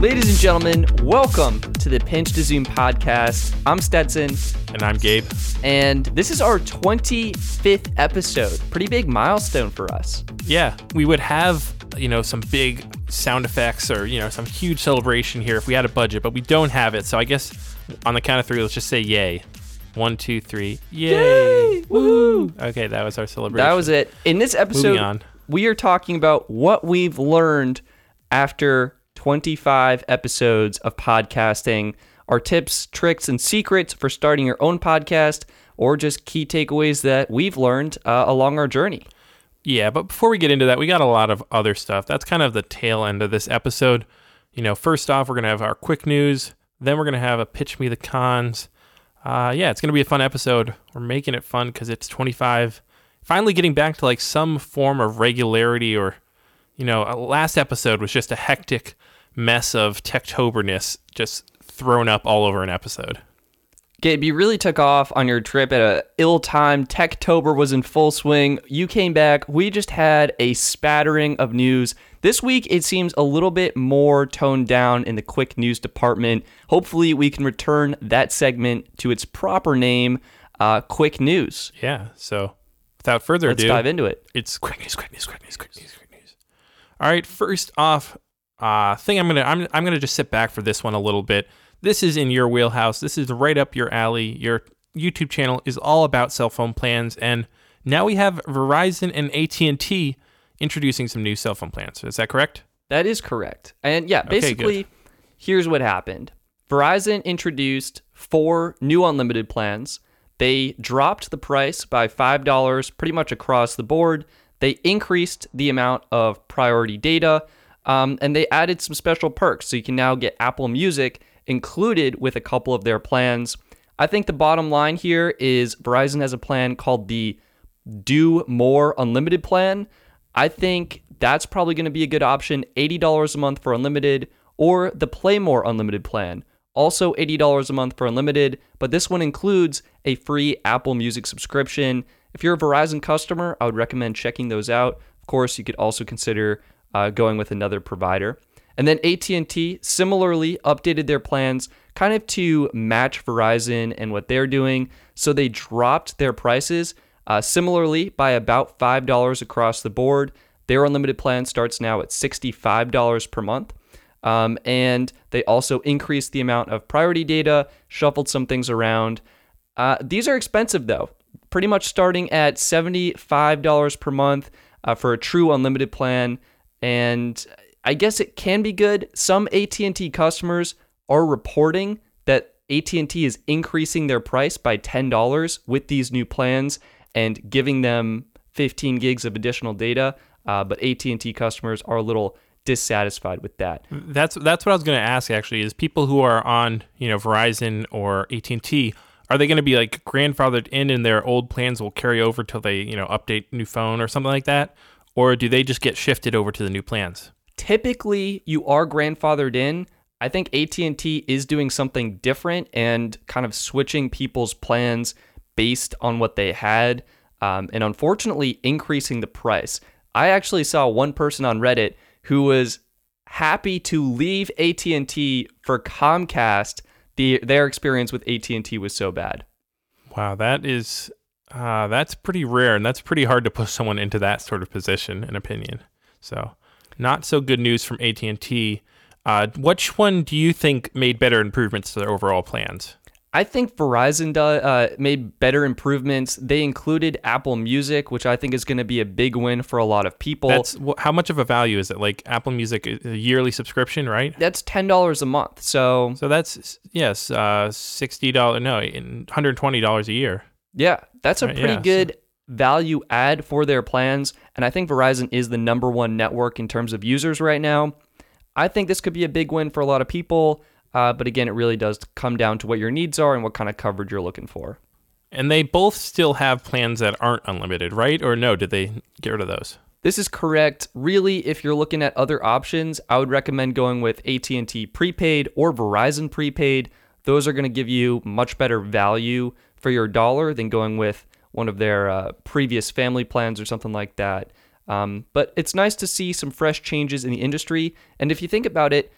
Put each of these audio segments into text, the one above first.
Ladies and gentlemen, welcome to the Pinch to Zoom podcast. I'm Stetson, And I'm Gabe. and this is our 25th episode. Pretty big milestone for us. Yeah, we would have, you know, some big sound effects or, you know, some huge celebration here if we had a budget, but we don't have it. So I guess on the count of three, let's just say yay. One, two, three. Yay! Woohoo! Okay, that was our celebration. That was it. In this episode, we are talking about what we've learned after 25 episodes of podcasting, our tips, tricks, and secrets for starting your own podcast, or just key takeaways that we've learned uh, along our journey. Yeah, but before we get into that, we got a lot of other stuff. That's kind of the tail end of this episode. You know, first off, we're going to have our quick news. Then we're going to have a pitch me the cons. Uh, yeah, it's going to be a fun episode. We're making it fun because it's 25. Finally getting back to like some form of regularity or, you know, uh, last episode was just a hectic mess of techtoberness just thrown up all over an episode. Gabe, you really took off on your trip at a ill time. Techtober was in full swing. You came back. We just had a spattering of news. This week, it seems a little bit more toned down in the quick news department. Hopefully, we can return that segment to its proper name, uh, Quick News. Yeah, so without further ado, Let's dive into it. It's quick news, quick news, quick news, quick news, quick news. All right, first off, uh, thing I'm gonna I'm I'm gonna just sit back for this one a little bit. This is in your wheelhouse. This is right up your alley. Your YouTube channel is all about cell phone plans, and now we have Verizon and AT and T introducing some new cell phone plans. Is that correct? That is correct. And yeah, Okay, basically, here's what happened Verizon introduced four new unlimited plans. They dropped the price by $5 pretty much across the board. They increased the amount of priority data, um, and they added some special perks. So you can now get Apple Music included with a couple of their plans. I think the bottom line here is Verizon has a plan called the Do More Unlimited plan. I think that's probably going to be a good option $80 a month for unlimited or the Play More Unlimited plan. Also $80 a month for unlimited, but this one includes a free Apple Music subscription. If you're a Verizon customer, I would recommend checking those out. Of course, you could also consider uh, going with another provider. And then AT&T similarly updated their plans kind of to match Verizon and what they're doing. So they dropped their prices uh, similarly by about $5 across the board. Their unlimited plan starts now at $65 per month. Um, and they also increased the amount of priority data, shuffled some things around. Uh, these are expensive though, pretty much starting at $75 per month uh, for a true unlimited plan. And I guess it can be good. Some AT&T customers are reporting that AT&T is increasing their price by $10 with these new plans and giving them 15 gigs of additional data. Uh, but AT&T customers are a little dissatisfied with that. That's that's what I was going to ask. Actually, is people who are on you know Verizon or AT and T are they going to be like grandfathered in and their old plans will carry over till they you know update new phone or something like that, or do they just get shifted over to the new plans? Typically, you are grandfathered in. I think AT&T is doing something different and kind of switching people's plans based on what they had, um, and unfortunately increasing the price. I actually saw one person on Reddit who was happy to leave AT&T for Comcast. The their experience with AT&T was so bad. Wow, that is uh, that's pretty rare, and that's pretty hard to push someone into that sort of position and opinion. So, not so good news from AT and T. Uh, which one do you think made better improvements to their overall plans? I think Verizon uh, made better improvements. They included Apple Music, which I think is going to be a big win for a lot of people. That's how much of a value is it? Like Apple Music, is a yearly subscription, right? That's ten dollars a month. So So that's yes, uh, sixty dollars. No, one hundred twenty dollars a year. Yeah, that's a Right, pretty yeah, so- good value add for their plans. And I think Verizon is the number one network in terms of users right now. I think this could be a big win for a lot of people. Uh, but again, it really does come down to what your needs are and what kind of coverage you're looking for. And they both still have plans that aren't unlimited, right? Or no? Did they get rid of those? This is correct. Really, if you're looking at other options, I would recommend going with AT&T prepaid or Verizon prepaid. Those are going to give you much better value for your dollar than going with one of their uh, previous family plans or something like that. Um, but it's nice to see some fresh changes in the industry. And if you think about it,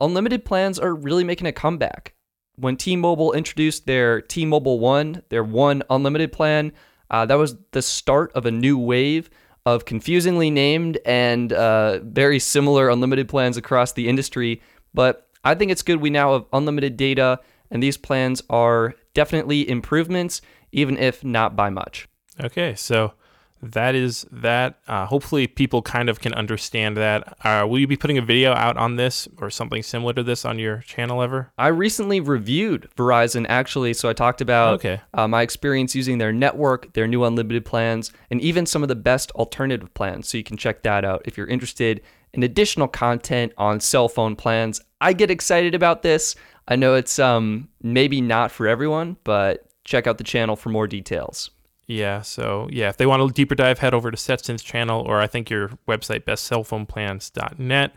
unlimited plans are really making a comeback. When T Mobile introduced their T Mobile One, their one unlimited plan, uh, that was the start of a new wave of confusingly named and uh, very similar unlimited plans across the industry. But I think it's good we now have unlimited data, and these plans are definitely improvements, even if not by much. Okay, so that is that. Uh, hopefully, people kind of can understand that. Uh, will you be putting a video out on this or something similar to this on your channel ever? I recently reviewed Verizon actually, so I talked about Okay. uh, my experience using their network, their new unlimited plans, and even some of the best alternative plans. So you can check that out if you're interested in additional content on cell phone plans. I get excited about this. I know it's um maybe not for everyone, but check out the channel for more details. Yeah, so yeah, if they want a deeper dive, head over to Stetson's channel or I think your website, bestcellphoneplans.net.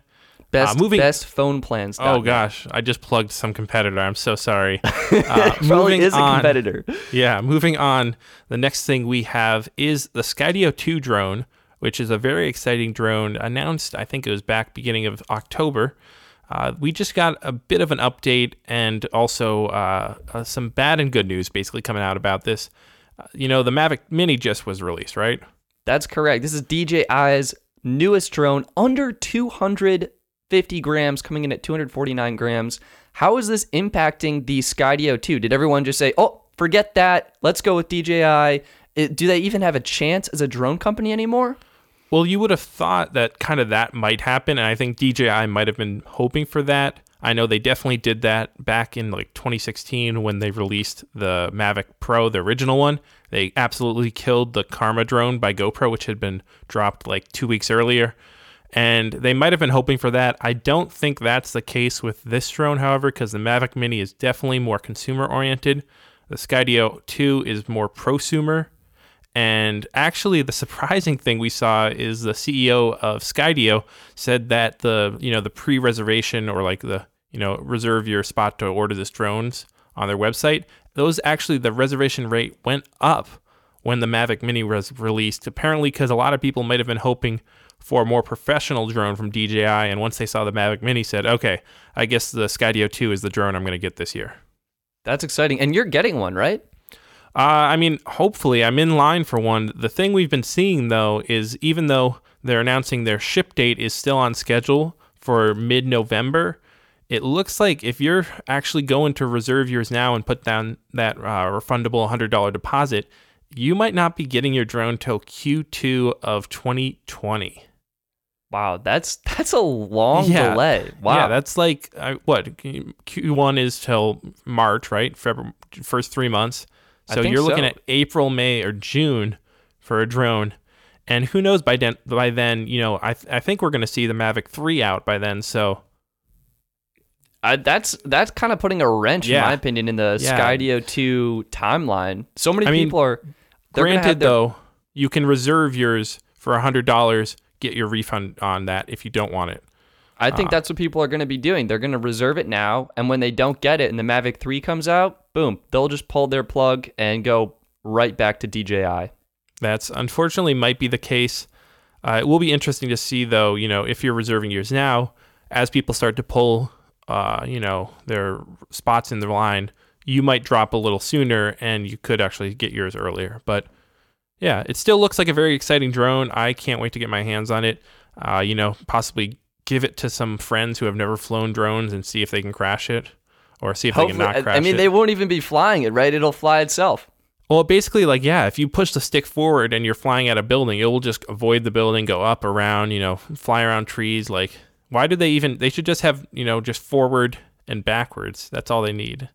Best moving- best phone plans. Oh gosh, I just plugged some competitor. I'm so sorry. Uh, moving is a on. competitor. Yeah, moving on. The next thing we have is the Skydio 2 drone, which is a very exciting drone announced, I think it was back beginning of October. Uh, we just got a bit of an update and also uh, uh, some bad and good news basically coming out about this. Uh, you know, the Mavic Mini just was released, right? That's correct. This is DJI's newest drone, under 250 grams, coming in at 249 grams. How is this impacting the Skydio 2? Did everyone just say, oh, forget that, let's go with DJI? Do they even have a chance as a drone company anymore? Well, you would have thought that kind of that might happen, and I think DJI might have been hoping for that. I know they definitely did that back in like 2016 when they released the Mavic Pro, the original one. They absolutely killed the Karma drone by GoPro, which had been dropped like two weeks earlier. And they might have been hoping for that. I don't think that's the case with this drone, however, because the Mavic Mini is definitely more consumer oriented. The Skydio 2 is more prosumer. And actually, the surprising thing we saw is the CEO of Skydio said that the you know the pre-reservation or like the you know reserve your spot to order this drones on their website. Those actually the reservation rate went up when the Mavic Mini was released. Apparently, because a lot of people might have been hoping for a more professional drone from DJI, and once they saw the Mavic Mini, said, "Okay, I guess the Skydio 2 is the drone I'm going to get this year." That's exciting. And you're getting one, right? Uh, I mean, hopefully, I'm in line for one. The thing we've been seeing, though, is even though they're announcing their ship date is still on schedule for mid November, it looks like if you're actually going to reserve yours now and put down that uh, refundable $100 deposit, you might not be getting your drone till Q2 of 2020. Wow, that's that's a long Yeah. delay. Wow. Yeah, that's like uh, what Q1 is till March, right? February, first three months. So you're looking so. at April, May, or June for a drone, and who knows by then? By then, you know, I th- I think we're going to see the Mavic Three out by then. So I, that's that's kind of putting a wrench, Yeah. in my opinion, in the Yeah. Skydio 2 timeline. So many I people are. they're granted, their- though, you can reserve yours for a hundred dollars. Get your refund on that if you don't want it. I think Uh, that's what people are going to be doing. They're going to reserve it now, and when they don't get it and the Mavic 3 comes out, boom, they'll just pull their plug and go right back to DJI. That's unfortunately might be the case. Uh, it will be interesting to see, though, you know, if you're reserving yours now, as people start to pull, uh, you know, their spots in the line, you might drop a little sooner and you could actually get yours earlier. But yeah, it still looks like a very exciting drone. I can't wait to get my hands on it. Uh, you know, possibly give it to some friends who have never flown drones and see if they can crash it or see if they can Hopefully, not crash I mean, it. they won't even be flying it, right? It'll fly itself. Well, basically, like, yeah, if you push the stick forward and you're flying at a building, it will just avoid the building, go up, around, you know, fly around trees. Like, why do they even? They should just have, you know, just forward and backwards. That's all they need.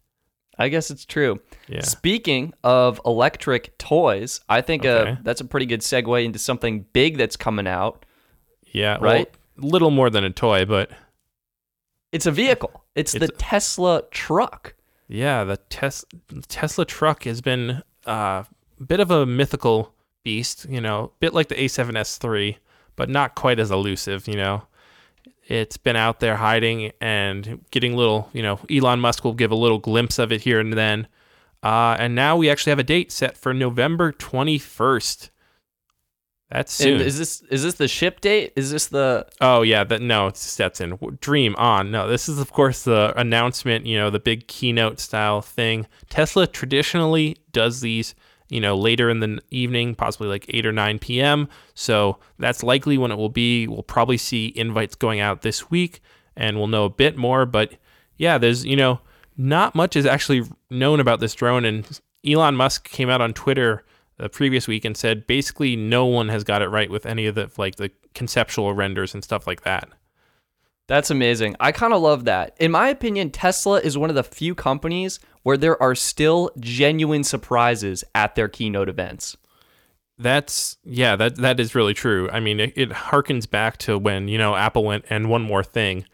I guess it's true. Yeah. Speaking of electric toys, I think Okay. uh, that's a pretty good segue into something big that's coming out. Yeah. Right? Well, little more than a toy, but It's a vehicle. It's, It's the Tesla truck. yeah, the tes- Tesla truck has been uh, a bit of a mythical beast, you know, a bit like the A7S3, but not quite as elusive, you know. It's been out there hiding and getting little, you know, Elon Musk will give a little glimpse of it here and then. Uh, and now we actually have a date set for November 21st. That's And soon. is this is this the ship date? Is this the Oh yeah, that no, it's Stetson. Dream on. No, this is of course the announcement. You know, the big keynote style thing. Tesla traditionally does these. You know, later in the evening, possibly like eight or nine p.m. So that's likely when it will be. We'll probably see invites going out this week, and we'll know a bit more. But yeah, there's you know not much is actually known about this drone, and Elon Musk came out on Twitter the previous week and said basically no one has got it right with any of the like the conceptual renders and stuff like that. That's amazing. I kind of love that. In my opinion, Tesla is one of the few companies where there are still genuine surprises at their keynote events. That's yeah, that that is really true. I mean, it, it harkens back to when you know Apple went and one more thing,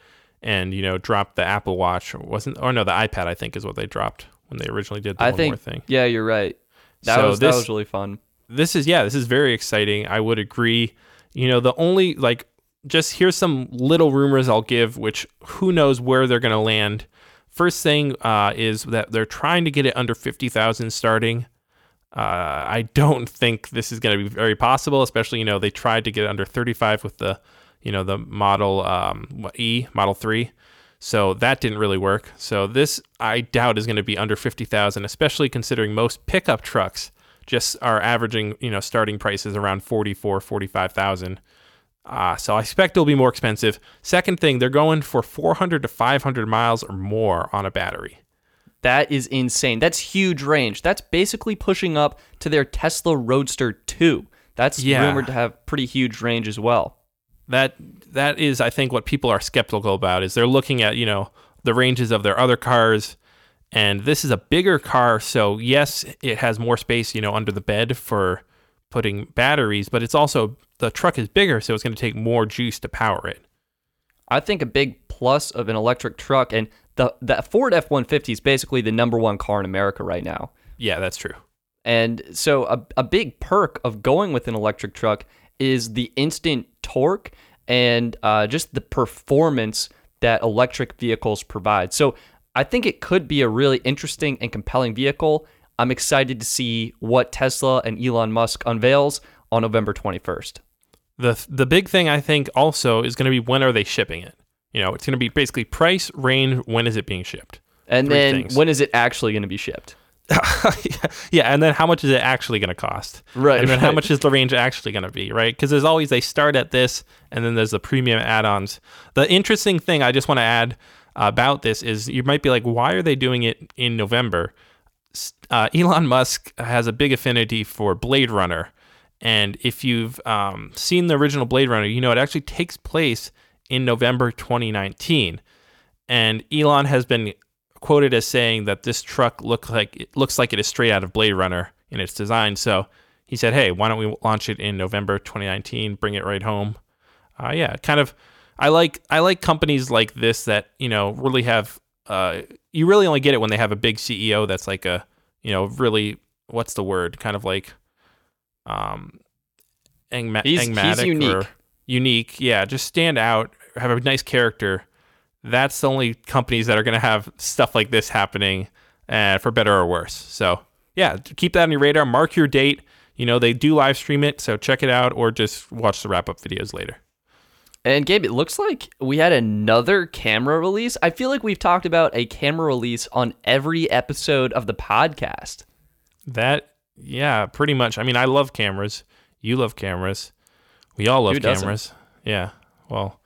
and you know dropped the Apple Watch. Or wasn't or no, the iPad I think is what they dropped when they originally did the I one think more thing. Yeah, you're right. That So was this- that was really fun. this is yeah, this is very exciting. I would agree. You know, the only like just here's some little rumors I'll give, which who knows where they're gonna land. First thing uh, is that they're trying to get it under fifty thousand starting. Uh, I don't think this is going to be very possible, especially you know they tried to get it under thirty five with the you know the model um, E Model Three, so that didn't really work. So this I doubt is going to be under fifty thousand, especially considering most pickup trucks just are averaging you know starting prices around 44 45,000 uh, so I expect it'll be more expensive. Second thing, they're going for 400 to 500 miles or more on a battery. That is insane. That's huge range. That's basically pushing up to their Tesla Roadster 2. That's Yeah. rumored to have pretty huge range as well. That that is, I think, what people are skeptical about is they're looking at you know the ranges of their other cars, and this is a bigger car. So yes, it has more space, you know, under the bed for putting batteries, but it's also the truck is bigger, so it's going to take more juice to power it. I think a big plus of an electric truck and the the Ford F150 is basically the number one car in America right now. Yeah, that's true. And so a, a big perk of going with an electric truck is the instant torque and uh, just the performance that electric vehicles provide. So I think it could be a really interesting and compelling vehicle. I'm excited to see what Tesla and Elon Musk unveils on November 21st. The the big thing I think also is going to be when are they shipping it? You know, it's going to be basically price, range, when is it being shipped? And Three then things. when is it actually going to be shipped? yeah, and then how much is it actually going to cost? Right, And then how much is the range actually going to be, right? Because there's always they start at this, and then there's the premium add-ons. The interesting thing I just want to add about this is you might be like, why are they doing it in November? Uh, Elon Musk has a big affinity for Blade Runner, and if you've um, seen the original Blade Runner, you know it actually takes place in November 2019 and Elon has been quoted as saying that this truck look like it looks like it is straight out of Blade Runner in its design. So he said, "Hey, why don't we launch it in November 2019? Bring it right home." Uh, yeah, kind of. I like I like companies like this that you know really have. Uh, you really only get it when they have a big CEO that's like a you know really what's the word kind of like um engma- He's- he's unique. unique. Yeah, just stand out, have a nice character. That's the only companies that are going to have stuff like this happening, uh, for better or worse. So yeah, keep that on your radar. Mark your date. You know they do live stream it, so check it out, or just watch the wrap up videos later. And Gabe, it looks like we had another camera release. I feel like we've talked about a camera release on every episode of the podcast. That yeah, pretty much. I mean, I love cameras. You love cameras. We all love Who doesn't? cameras. Yeah. Well,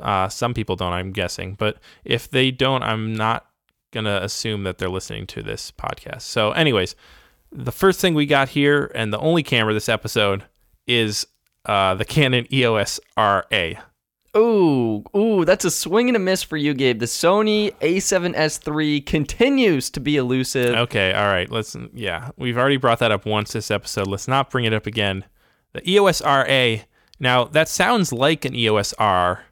uh, some people don't. I'm guessing, but if they don't, I'm not gonna assume that they're listening to this podcast. So, anyways, the first thing we got here, and the only camera this episode is uh, the Canon EOS RA. Ooh, ooh, that's a swing and a miss for you, Gabe. The Sony A7S III continues to be elusive. Okay, all right. Let's yeah, we've already brought that up once this episode. Let's not bring it up again. The EOS RA. Now that sounds like an EOS R,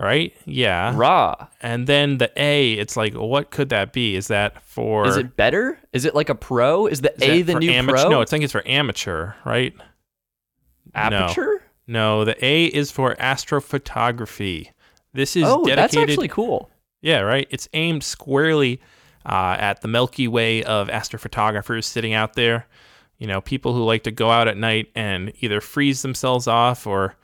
right? Yeah. Raw. And then the A, it's like, what could that be? Is that for? Is it better? Is it like a pro? Is the is A the new amateur? pro? No, I think it's for amateur, right? aperture. No, the A is for astrophotography. This is Oh, that's dedicated. actually cool. Yeah, right. It's aimed squarely uh, at the Milky Way of astrophotographers sitting out there. you know, people who like to go out at night and either freeze themselves off or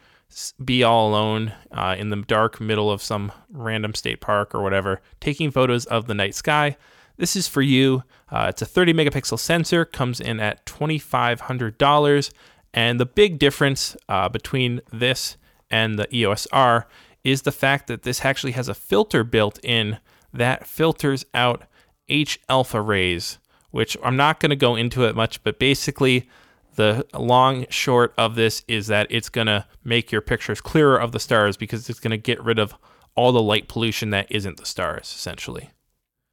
be all alone uh, in the dark middle of some random state park or whatever, taking photos of the night sky. This is for you. Uh, it's a 30 megapixel sensor, comes in at $2,500. And the big difference uh, between this and the EOS R is the fact that this actually has a filter built in that filters out H alpha rays, which I'm not going to go into it much, but basically, the long short of this is that it's going to make your pictures clearer of the stars because it's going to get rid of all the light pollution that isn't the stars, essentially.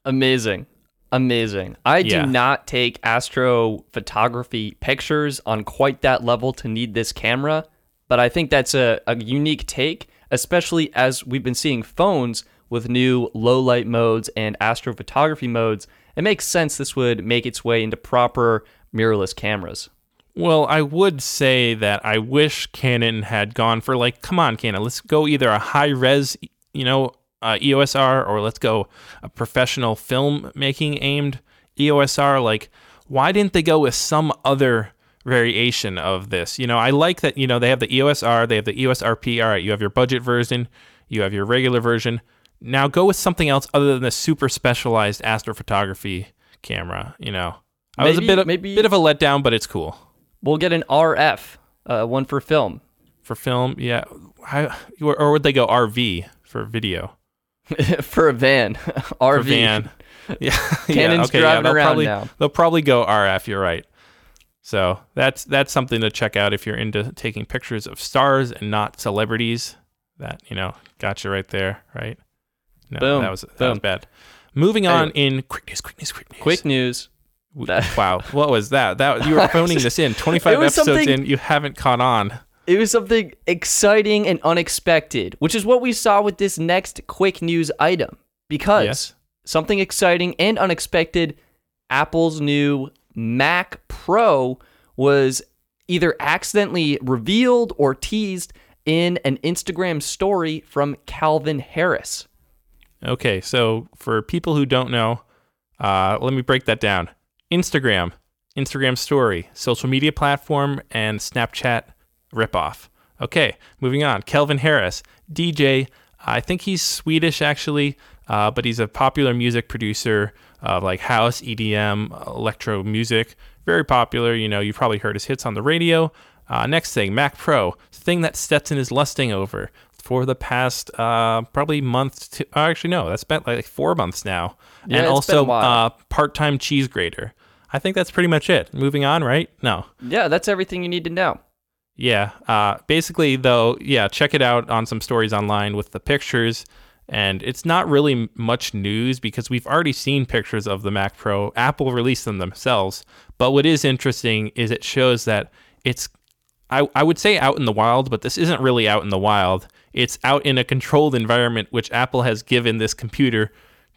Amazing. Amazing. I Yeah. do not take astrophotography pictures on quite that level to need this camera, but I think that's a, a unique take, especially as we've been seeing phones with new low light modes and astrophotography modes. It makes sense this would make its way into proper mirrorless cameras. Well, I would say that I wish Canon had gone for like, come on, Canon, let's go either a high res, you know, uh, EOS R, or let's go a professional film making aimed EOS R. Like, why didn't they go with some other variation of this? You know, I like that. You know, they have the EOS R, they have the EOS RP. All right, you have your budget version, you have your regular version. Now go with something else other than the super specialized astrophotography camera. You know, I was a bit of, maybe- bit of a letdown, but it's cool. We'll get an RF, uh, one for film. for film. Yeah, I, or, or would they go RV for video? for a van, RV. For van. Yeah, Canon's yeah, okay, yeah, driving they'll around probably, now. They'll probably go RF. You're right. So that's that's something to check out if you're into taking pictures of stars and not celebrities. That you know, got you right there, right? No, Boom, that was that was bad. Moving on Anyway. in quick news, quick news, quick news. Quick news. Wow, what was that? That you were phoning this in. 25 episodes something- in, you haven't caught on. It was something exciting and unexpected, which is what we saw with this next quick news item. Because Yes. something exciting and unexpected, Apple's new Mac Pro was either accidentally revealed or teased in an Instagram story from Calvin Harris. Okay, so for people who don't know, uh, let me break that down. Instagram, Instagram story, social media platform, and Snapchat ripoff. Okay, moving on. Calvin Harris, DJ. I think he's Swedish actually, uh, but he's a popular music producer of like house, EDM, electro music. Very popular. You know, you've probably heard his hits on the radio. Uh, next thing, Mac Pro, thing that Stetson is lusting over for the past uh, probably month. To, actually, no, that's been like four months now. Yeah, and it's been a also uh, part-time cheese grater. I think that's pretty much it. Moving on, right? No. Yeah, that's everything you need to know. Yeah. Uh, basically, though, yeah, check it out on some stories online with the pictures. And it's not really much news because we've already seen pictures of the Mac Pro. Apple released them themselves. But what is interesting is it shows that it's, I, I would say out in the wild, but this isn't really out in the wild. It's out in a controlled environment, which Apple has given this computer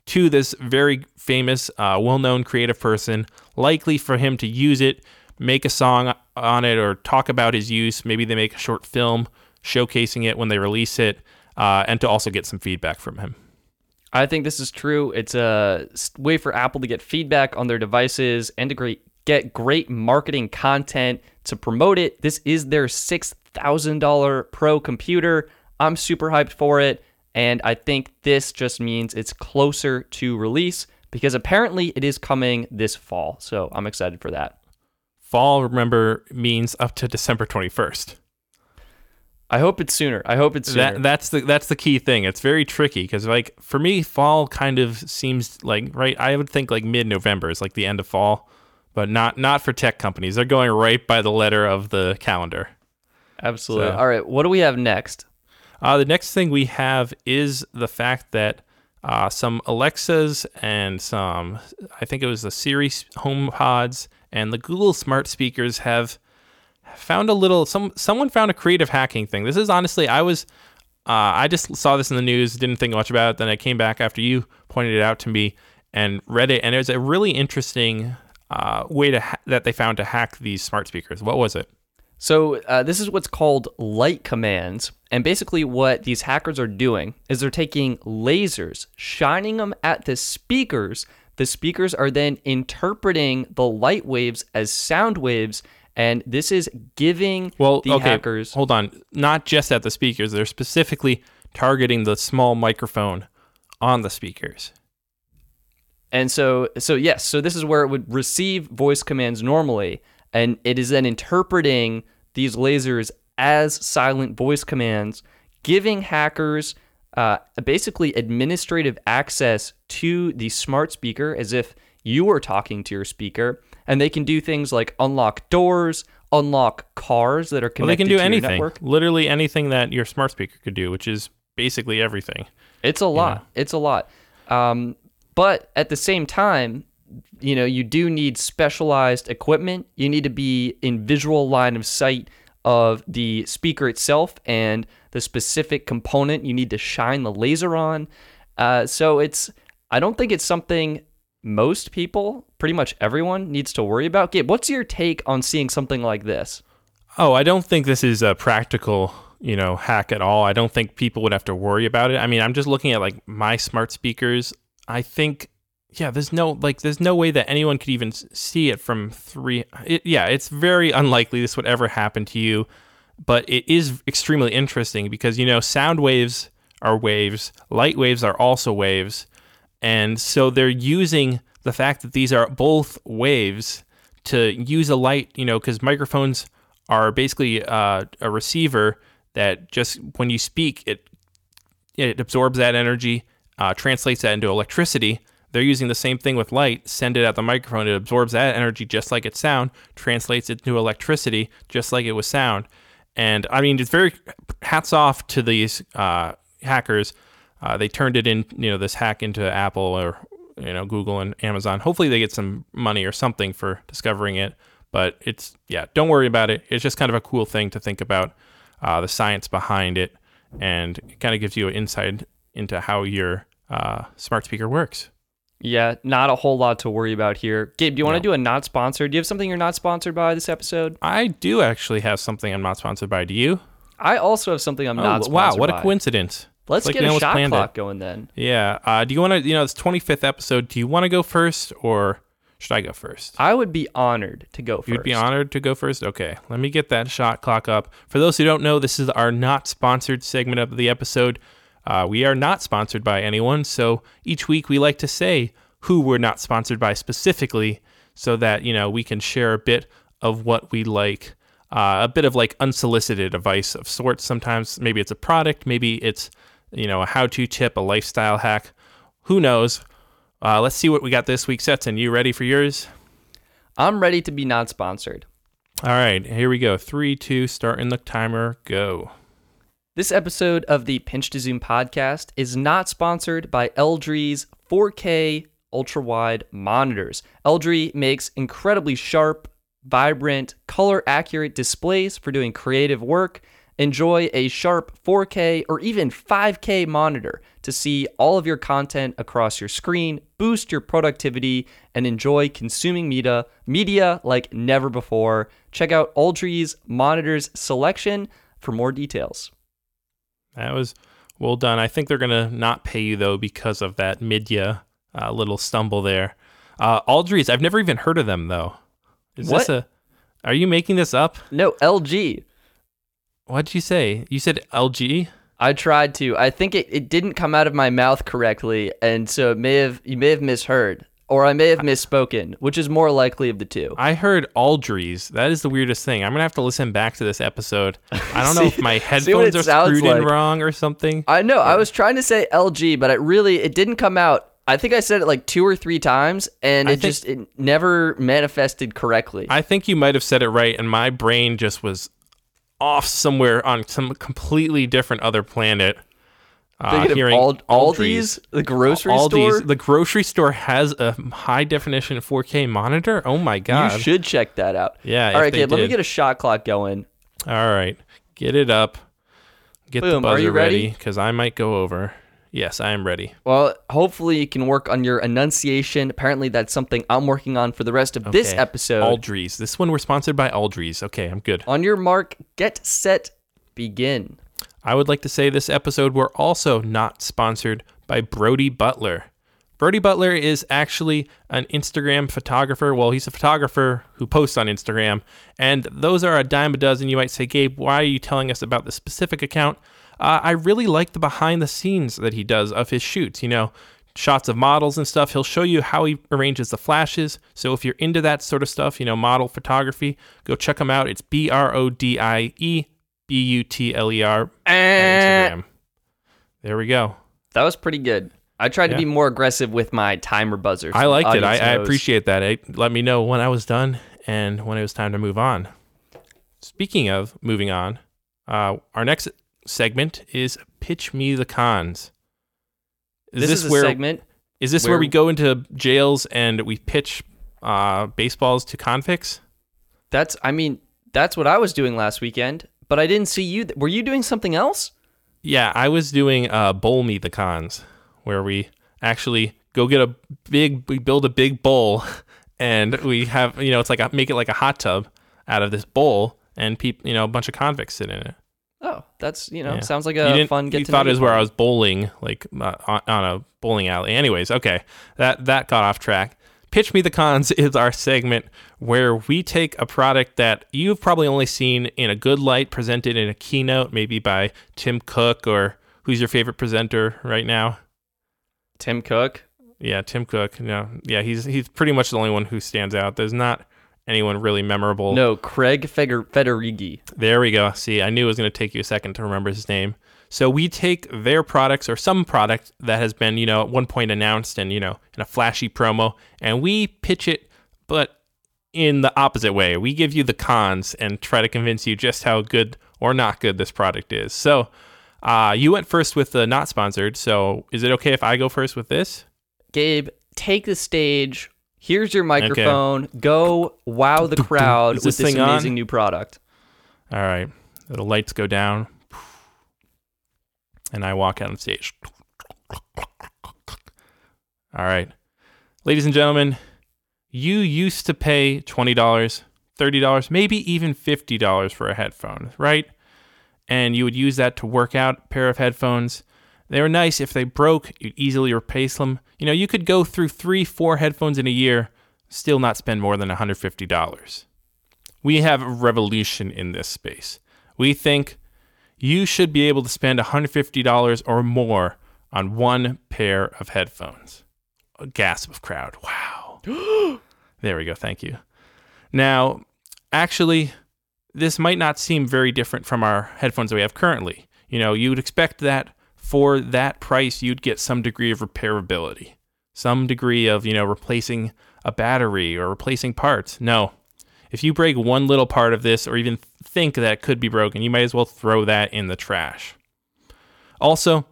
to this very famous, uh, well known creative person, likely for him to use it, make a song on it, or talk about his use. Maybe they make a short film showcasing it when they release it, uh, and to also get some feedback from him. I think this is true. It's a way for Apple to get feedback on their devices and to get great marketing content to promote it. This is their $6,000 Pro computer. I'm super hyped for it. And I think this just means it's closer to release because apparently it is coming this fall. So I'm excited for that. Fall, remember, means up to December 21st. I hope it's sooner. I hope it's sooner. That that's the that's the key thing. It's very tricky because like for me, fall kind of seems like right. I would think like mid November is like the end of fall, but not not for tech companies. They're going right by the letter of the calendar. Absolutely. So- All right. What do we have next? Uh, the next thing we have is the fact that uh, some Alexas and some, I think it was the Siri HomePods and the Google smart speakers have found a little. Some someone found a creative hacking thing. This is honestly, I was, uh, I just saw this in the news, didn't think much about it. Then I came back after you pointed it out to me and read it, and it was a really interesting uh, way to ha- that they found to hack these smart speakers. What was it? So uh, this is what's called light commands, and basically what these hackers are doing is they're taking lasers, shining them at the speakers, the speakers are then interpreting the light waves as sound waves, and this is giving Well, the okay, hackers. hold on. Not just at the speakers; they're specifically targeting the small microphone on the speakers. And so, so yes, so this is where it would receive voice commands normally, and it is then interpreting these lasers as silent voice commands, giving hackers uh, basically administrative access to the smart speaker as if you were talking to your speaker, and they can do things like unlock doors, unlock cars that are connected. Well, they can do anything, network. literally anything that your smart speaker could do, which is basically everything. It's a lot. It's a lot. Um, but at the same time, you know, you do need specialized equipment. You need to be in visual line of sight of the speaker itself and the specific component you need to shine the laser on. Uh, so it's, I don't think it's something most people, pretty much everyone, needs to worry about. Gabe, what's your take on seeing something like this? Oh, I don't think this is a practical, you know, hack at all. I don't think people would have to worry about it. I mean, I'm just looking at like my smart speakers. I think, yeah, there's no like, there's no way that anyone could even see it from three. It, yeah, it's very unlikely this would ever happen to you, but it is extremely interesting because you know, sound waves are waves, light waves are also waves, and so they're using the fact that these are both waves to use a light, you know, because microphones are basically uh, a receiver that just when you speak, it it absorbs that energy, uh, translates that into electricity. They're using the same thing with light. Send it at the microphone. It absorbs that energy just like it's sound, translates it into electricity just like it was sound. And I mean, it's very hats off to these uh, hackers. Uh, they turned it in, you know, this hack into Apple or you know Google and Amazon. Hopefully, they get some money or something for discovering it. But it's yeah, don't worry about it. It's just kind of a cool thing to think about uh, the science behind it, and it kind of gives you an insight into how your uh, smart speaker works. Yeah, not a whole lot to worry about here. Gabe, do you want to No. do a not sponsored? Do you have something you're not sponsored by this episode? I do actually have something I'm not sponsored by. Do you? I also have something I'm Oh, not wow, what by. a coincidence! Let's Like get a shot planned it. clock going then. Yeah. Uh, do you want to? You know, it's 25th episode. Do you want to go first, or should I go first? I would be honored to go 1st You'd be honored to go first? Okay, let me get that shot clock up. For those who don't know, this is our not sponsored segment of the episode. Uh, we are not sponsored by anyone, so each week we like to say who we're not sponsored by specifically so that, you know, we can share a bit of what we like. Uh, a bit of like unsolicited advice of sorts. Sometimes maybe it's a product, maybe it's, you know, a how to tip, a lifestyle hack. Who knows? Uh, let's see what we got this week, Stetson. You ready for yours? I'm ready to be not sponsored. All right, here we go. Three, two, starting the timer, go. This episode of the Pinch to Zoom podcast is not sponsored by LG's 4K ultra wide monitors. LG makes incredibly sharp, vibrant, color accurate displays for doing creative work. Enjoy a sharp 4K or even 5K monitor to see all of your content across your screen, boost your productivity, and enjoy consuming media, media like never before. Check out Aldree's monitors selection for more details. That was well done. I think they're gonna not pay you though because of that midya uh, little stumble there. Uh, Aldrees, I've never even heard of them though. Is this What? a? Are you making this up? No, LG. What'd you say? You said LG. I tried to. I think it, it didn't come out of my mouth correctly, and so it may have you may have misheard, or I may have misspoken, which is more likely of the two. I heard Aldrees. That is the weirdest thing. I'm gonna have to listen back to this episode. I don't know if my see headphones are screwed in wrong or something. I know. I was trying to say LG, but it really it didn't come out. I think I said it like two or three times, and I it think- just it never manifested correctly. I think you might have said it right, and my brain just was off somewhere on some completely different other planet. Uh, Thinking of hearing Ald-. Aldi's, the grocery Aldi's, store. The grocery store has a high definition 4K monitor. Oh my god! you should check that out. Yeah. All right, Gabe. Let me get a shot clock going. All right, get it up. Get the Boom, are buzzer ready? because I might go over. Yes, I am ready. Well, hopefully you can work on your enunciation. Apparently, that's something I'm working on for the rest of this Okay. episode. Aldrees. This one we're sponsored by Aldrees. Okay, I'm good. On your mark, get set, begin. I would like to say this episode we're also not sponsored by Brodie Butler. Brodie Butler is actually an Instagram photographer. Well, he's a photographer who posts on Instagram, and those are a dime a dozen. You might say, Gabe, why are you telling us about this specific account? Uh, I really like the behind the scenes that he does of his shoots. You know, shots of models and stuff. He'll show you how he arranges the flashes. So if you're into that sort of stuff, you know, model photography, go check him out. It's B R O D I E B U T L E R Eh, Instagram. There we go. that was pretty good. I tried to be more aggressive with my timer buzzers. I liked it. I, I appreciate that. It let me know when I was done and when it was time to move on. Speaking of moving on, uh, our next segment is pitch me the cons. Is This, this, is where segment. is this where, where- we go into jails and we pitch uh, baseballs to convicts? That's. I mean, that's what I was doing last weekend. But I didn't see you. Were you doing something else? Yeah, I was doing uh, bowl me the cons, where we actually go get a big, we build a big bowl, and we have you know it's like a, make it like a hot tub out of this bowl, and people you know a bunch of convicts sit in it. Oh, that's you know Yeah. sounds like a fun get you to thought it was where I was bowling, like uh, on, on a bowling alley. Anyways, okay, that that got off track. Pitch Me the Cons is our segment where we take a product that you've probably only seen in a good light presented in a keynote, maybe by Tim Cook or who's your favorite presenter right now? Tim Cook. Yeah, Tim Cook. No, yeah, he's he's pretty much the only one who stands out. There's not anyone really memorable. No, Craig Feder- Federighi. There we go. See, I knew it was going to take you a second to remember his name. So we take their products or some product that has been, you know, at one point announced and, you know, in a flashy promo, and we pitch it, but in the opposite way. We give you the cons and try to convince you just how good or not good this product is. So uh, you went first with the not sponsored. So is it okay if I go first with this? Gabe, take the stage. Here's your microphone. Go wow the crowd Is with this this thing on? amazing new product. All right. The lights go down. And I walk out on stage. All right. Ladies and gentlemen, you used to pay $20, $30, maybe even $50 for a headphone, right? And you would use that to work out a pair of headphones. They were nice. If they broke, you'd easily replace them. You know, you could go through three, four headphones in a year, still not spend more than $150 we have a revolution in this space. We think you should be able to spend $150 or more on one pair of headphones. A gasp of crowd. Wow. there we go. Thank you. Now, actually, this might not seem very different from our headphones that we have currently. You know, you would expect that for that price, you'd get some degree of repairability, some degree of, you know, replacing a battery or replacing parts. No, if you break one little part of this or even think that it could be broken, you might as well throw that in the trash. Also,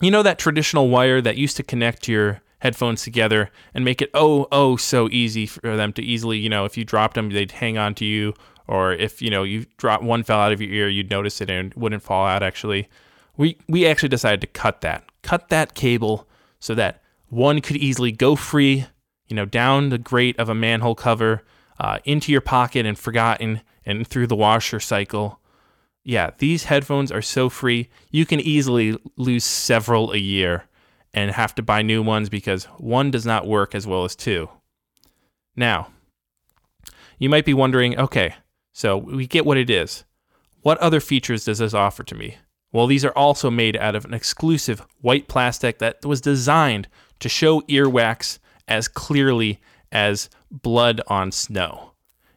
you know that traditional wire that used to connect your headphones together and make it oh oh so easy for them to easily, you know, if you dropped them they'd hang on to you or if, you know, you drop one fell out of your ear, you'd notice it and it wouldn't fall out actually. We we actually decided to cut that. Cut that cable so that one could easily go free, you know, down the grate of a manhole cover uh, into your pocket and forgotten and through the washer cycle. Yeah, these headphones are so free. You can easily lose several a year and have to buy new ones because one does not work as well as two. Now, you might be wondering okay, so we get what it is. What other features does this offer to me? Well, these are also made out of an exclusive white plastic that was designed to show earwax as clearly as blood on snow.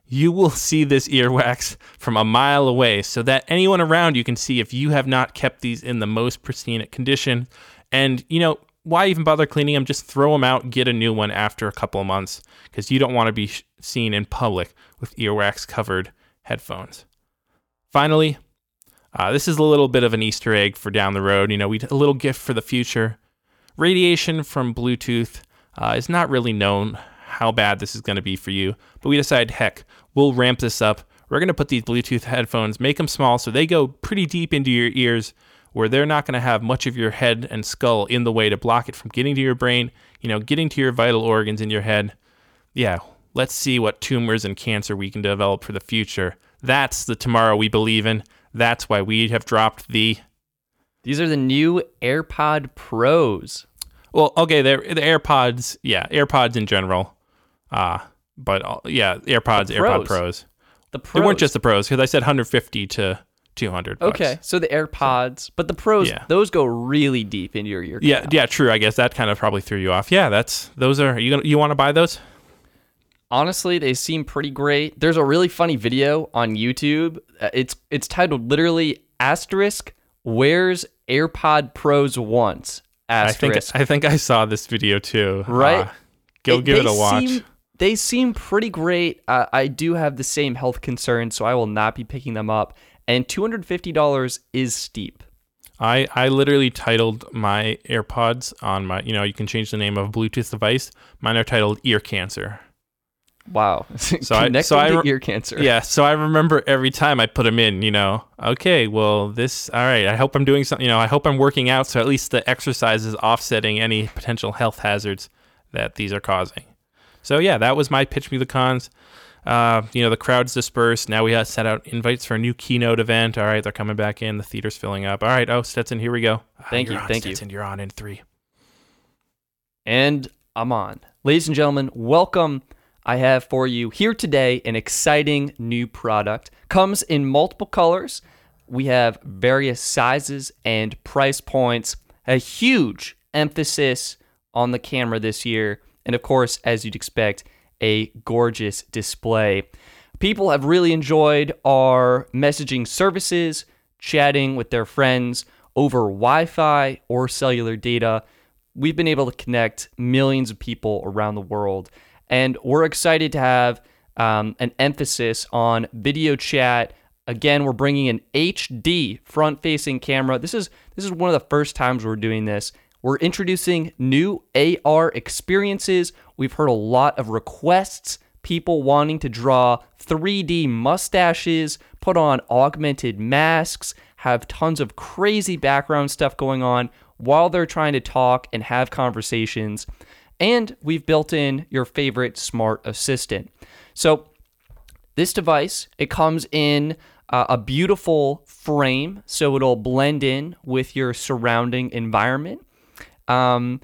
You will see this earwax from a mile away so that anyone around you can see if you have not kept these in the most pristine condition. And, you know, why even bother cleaning them? Just throw them out, get a new one after a couple of months because you don't want to be seen in public with earwax covered headphones. Finally, uh, this is a little bit of an Easter egg for down the road. You know, we a little gift for the future. Radiation from Bluetooth uh, is not really known how bad this is going to be for you, but we decided, heck, we'll ramp this up. We're going to put these Bluetooth headphones, make them small so they go pretty deep into your ears, where they're not going to have much of your head and skull in the way to block it from getting to your brain, you know, getting to your vital organs in your head. Yeah, let's see what tumors and cancer we can develop for the future. That's the tomorrow we believe in. That's why we have dropped the These are the new AirPod Pros. Well, okay, they're the AirPods. Yeah, AirPods in general. Uh but uh, yeah, AirPods, The AirPod Pros. The Pros. They weren't just the Pros because I said 150 to 200. bucks. okay. So the AirPods, but the pros, Yeah. those go really deep into your ear. Yeah, yeah, true. I guess that kind of probably threw you off. Yeah, that's those are you gonna you want to buy those? honestly they seem pretty great there's a really funny video on youtube Uh, it's it's titled literally asterisk where's airpod pros once I think asterisk I think I saw this video too. Right? Uh, go It- give it a watch. seem- they seem pretty great uh, i do have the same health concerns so i will not be picking them up and $250 is steep I, I literally titled my AirPods on my, you know, you can change the name of a Bluetooth device. Mine are titled ear cancer. wow So I- so I re- ear cancer Yeah, so I remember every time I put them in, you know, okay, well, this, all right, I hope I'm doing something, you know, I hope I'm working out so at least the exercise is offsetting any potential health hazards that these are causing. So yeah, that was my pitch me the cons. Uh, you know, the crowd's dispersed. Now we have set out invites for a new keynote event. All right, they're coming back in. The theater's filling up. All right, oh, Stetson, here we go. Ah, Thank you're you, on, thank you. Stetson, You're on in three. And I'm on. Ladies and gentlemen, welcome. I have for you here today an exciting new product. Comes in multiple colors. We have various sizes and price points. A huge emphasis on the camera this year. And of course, as you'd expect, a gorgeous display. People have really enjoyed our messaging services, chatting with their friends over Wi Fi or cellular data. We've been able to connect millions of people around the world and we're excited to have um, an emphasis on video chat. Again we're bringing an hd front facing camera. This is this is one of the first times we're doing this we're introducing new ar experiences we've heard a lot of requests people wanting to draw 3d mustaches put on augmented masks have tons of crazy background stuff going on while they're trying to talk and have conversations. And we've built in your favorite smart assistant. So this device, it comes in uh, a beautiful frame, so it'll blend in with your surrounding environment. Um,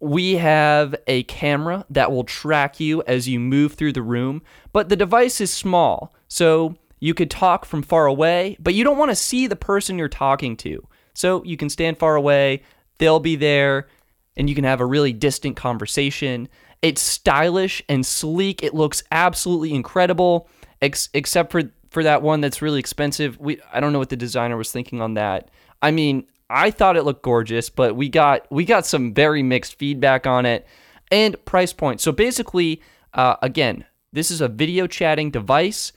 we have a camera that will track you as you move through the room, but the device is small, so you could talk from far away, but you don't want to see the person you're talking to. So you can stand far away, they'll be there, and you can have a really distant conversation. It's stylish and sleek. It looks absolutely incredible, ex- except for for that one that's really expensive. We I don't know what the designer was thinking on that. I mean, I thought it looked gorgeous, but we got we got some very mixed feedback on it and price point. So basically, uh, again, this is a video chatting device,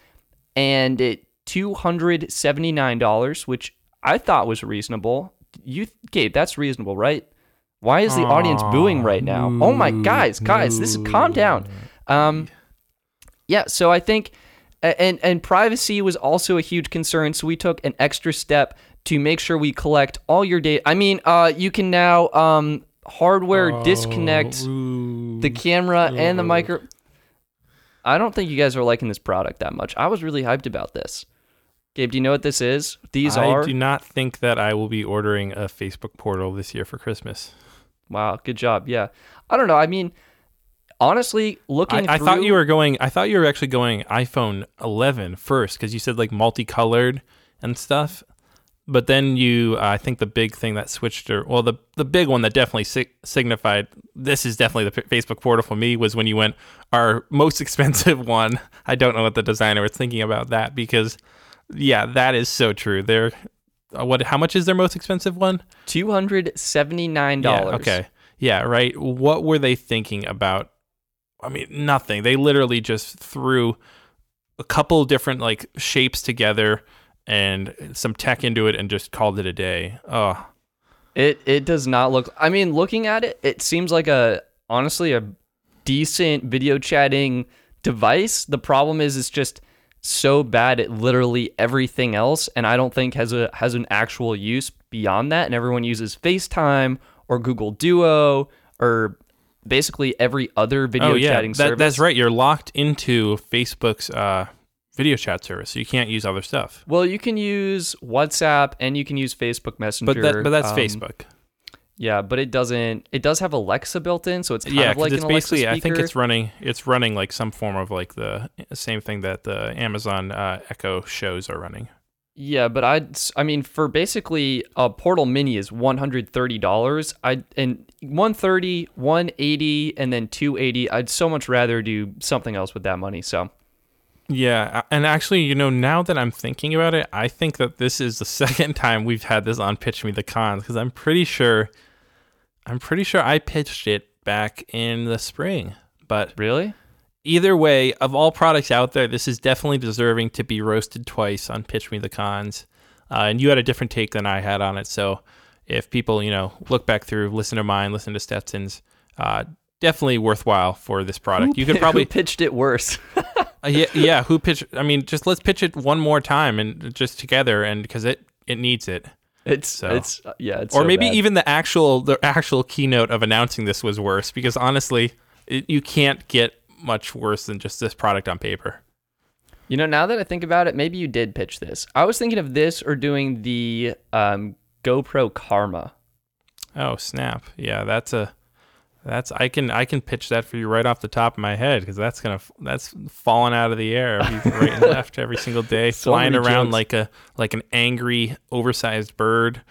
and it two hundred seventy nine dollars, which I thought was reasonable. You, Gabe, that's reasonable, right? Why is the audience booing right now? Oh my guys, guys, this is calm down. Um, yeah, so I think, and and privacy was also a huge concern. So we took an extra step to make sure we collect all your data. I mean, uh, you can now um hardware disconnect Ooh. the camera and the micro. I don't think you guys are liking this product that much. I was really hyped about this. Gabe, do you know what this is? These I are I do not think that I will be ordering a Facebook portal this year for Christmas. wow, good job. Yeah, I don't know. I mean, honestly, looking, I thought through- you were going. I thought you were actually going iPhone 11 first because you said like multicolored and stuff. But then you, uh, I think the big thing that switched, or well, the the big one that definitely sig- signified this is definitely the F- Facebook portal for me was when you went our most expensive one. I don't know what the designer was thinking about that because, yeah, that is so true. They're uh, what? How much is their most expensive one? two hundred seventy nine dollars. Yeah, okay. Yeah, right. What were they thinking about? I mean, nothing. They literally just threw a couple different like shapes together and some tech into it and just called it a day. Oh, It it does not look. I mean, looking at it, it seems like a honestly a decent video chatting device. The problem is, it's just so bad at literally everything else, and I don't think has a has an actual use beyond that. And everyone uses FaceTime or Google Duo or basically every other video oh yeah, chatting that, service. that's right. You're locked into Facebook's uh, video chat service, so you can't use other stuff. Well, you can use WhatsApp and you can use Facebook Messenger. But that, but that's um, Facebook. Yeah, but it doesn't. It does have Alexa built in, so it's kind yeah, of like it's basically. I think it's running it's running like some form of like the same thing that the Amazon uh, Echo shows are running. Yeah, but I'd I mean for basically a Portal Mini is one hundred thirty dollars. I and 130, 180, and then two eighty. I'd so much rather do something else with that money. So Yeah, and actually, you know, now that I'm thinking about it, I think that this is the second time we've had this on Pitch Me the Cons because I'm pretty sure, I'm pretty sure I pitched it back in the spring. But really, either way, of all products out there, this is definitely deserving to be roasted twice on Pitch Me the Cons. Uh, and you had a different take than I had on it. So if people, you know, look back through, listen to mine, listen to Stetson's, uh, definitely worthwhile for this product. you could Who probably pitched it worse. uh, yeah, yeah. Who pitch? I mean, just let's pitch it one more time and just together, and because it it needs it. It's So- it's uh, yeah, it's or so maybe bad. even the actual the actual keynote of announcing this was worse because honestly, it, you can't get much worse than just this product on paper. You know, now that I think about it, maybe you did pitch this. I was thinking of this or doing the um, GoPro Karma. Oh snap! Yeah, that's a that's I can I can pitch that for you right off the top of my head because that's gonna that's falling out of the air right and left every single day, So flying around jokes. like a like an angry oversized bird,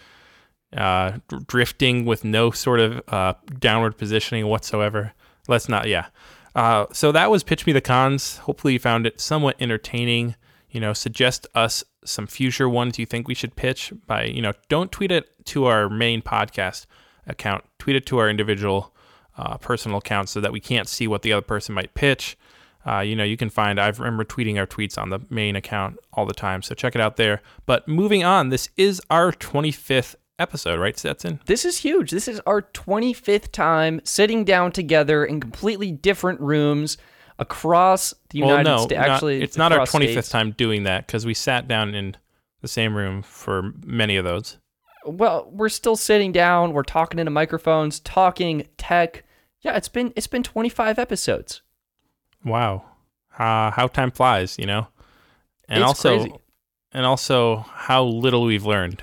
uh, dr- drifting with no sort of uh, downward positioning whatsoever. Let's not, yeah. Uh, so that was pitch me the cons. Hopefully you found it somewhat entertaining. You know, suggest us some future ones you think we should pitch by you know don't tweet it to our main podcast account. Tweet it to our individual uh, personal accounts so that we can't see what the other person might pitch. Uh, you know, you can find, I remember tweeting our tweets on the main account all the time. So check it out there. But moving on, this is our 25th episode, right, Stetson? This is huge. This is our 25th time sitting down together in completely different rooms across the United well, no, States. Actually, it's not our 25th states. time doing that because we sat down in the same room for many of those. Well, we're still sitting down. We're talking into microphones, talking tech. Yeah, it's been it's been 25 episodes. Wow. Uh, how time flies, you know? And It's also, crazy. and also how little we've learned.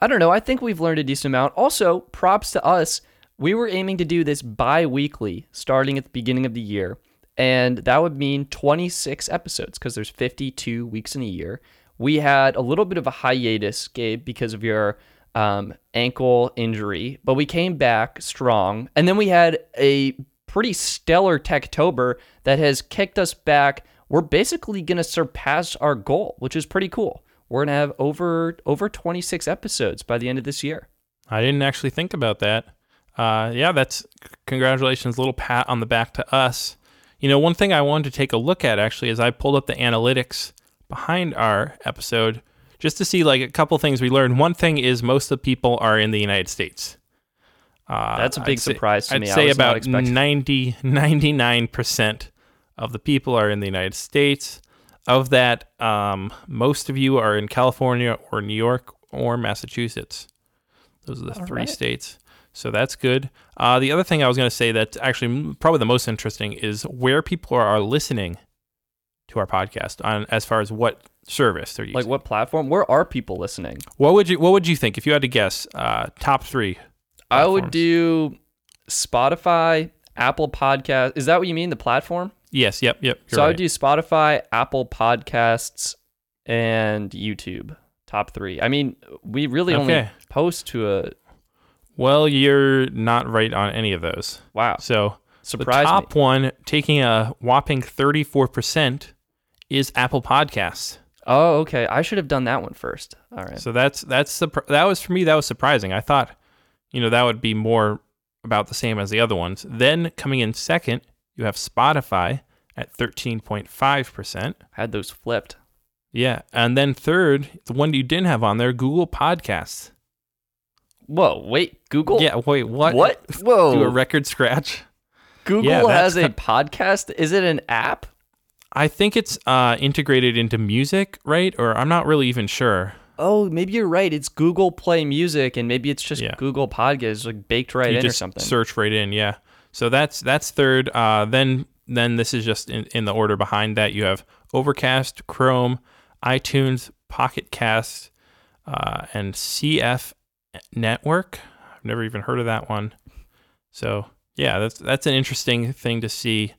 I don't know. I think we've learned a decent amount. Also, props to us. We were aiming to do this bi weekly starting at the beginning of the year. And that would mean 26 episodes because there's 52 weeks in a year. We had a little bit of a hiatus, Gabe, because of your um, ankle injury, but we came back strong. And then we had a pretty stellar Techtober that has kicked us back. We're basically going to surpass our goal, which is pretty cool. We're going to have over over 26 episodes by the end of this year. I didn't actually think about that. Uh, yeah, that's congratulations, little pat on the back to us. You know, one thing I wanted to take a look at actually is I pulled up the analytics behind our episode just to see like a couple things we learned. One thing is most of the people are in the United States. Uh, That's a big I'd say- surprise to I'd me. I say about expecting- 90, 99% of the people are in the United States. Of that, um, most of you are in California or New York or Massachusetts. Those are the All three right. states. So that's good. Uh, the other thing I was going to say that's actually probably the most interesting is where people are listening to our podcast on as far as what service they're using. Like what platform? Where are people listening? what would you What would you think if you had to guess? Uh, top three. I would do Spotify, Apple Podcast. Is that what you mean? The platform? Yes. Yep. Yep. so you're I would do Spotify, Apple Podcasts, and YouTube. Top three. I mean, we really only post to a Well, you're not right on any of those. wow. So Surprise the me. top one, taking a whopping 34%, is Apple Podcasts. Oh, okay. I should have done that one first. All right. So that's that's surpri- that was for me that was surprising. I thought, you know, that would be more about the same as the other ones. Then coming in second, you have Spotify at 13.5%. Had those flipped. Yeah, and then third, the one you didn't have on there, Google Podcasts. Whoa, wait, Google? Yeah, wait, what? What? Whoa. Do a record scratch? Google Yeah, has a podcast. Is it an app? I think it's uh, integrated into music, right? Or I'm not really even sure. Oh, maybe you're right. It's Google Play Music, and maybe it's just Yeah. Google Podcasts, like baked right you in or something. search right in, yeah. So that's that's third. Uh, then then this is just in, in the order behind that. You have Overcast, Chrome, iTunes, Pocket Cast, uh, and CF Network. I've never even heard of that one. So yeah, that's that's an interesting thing to see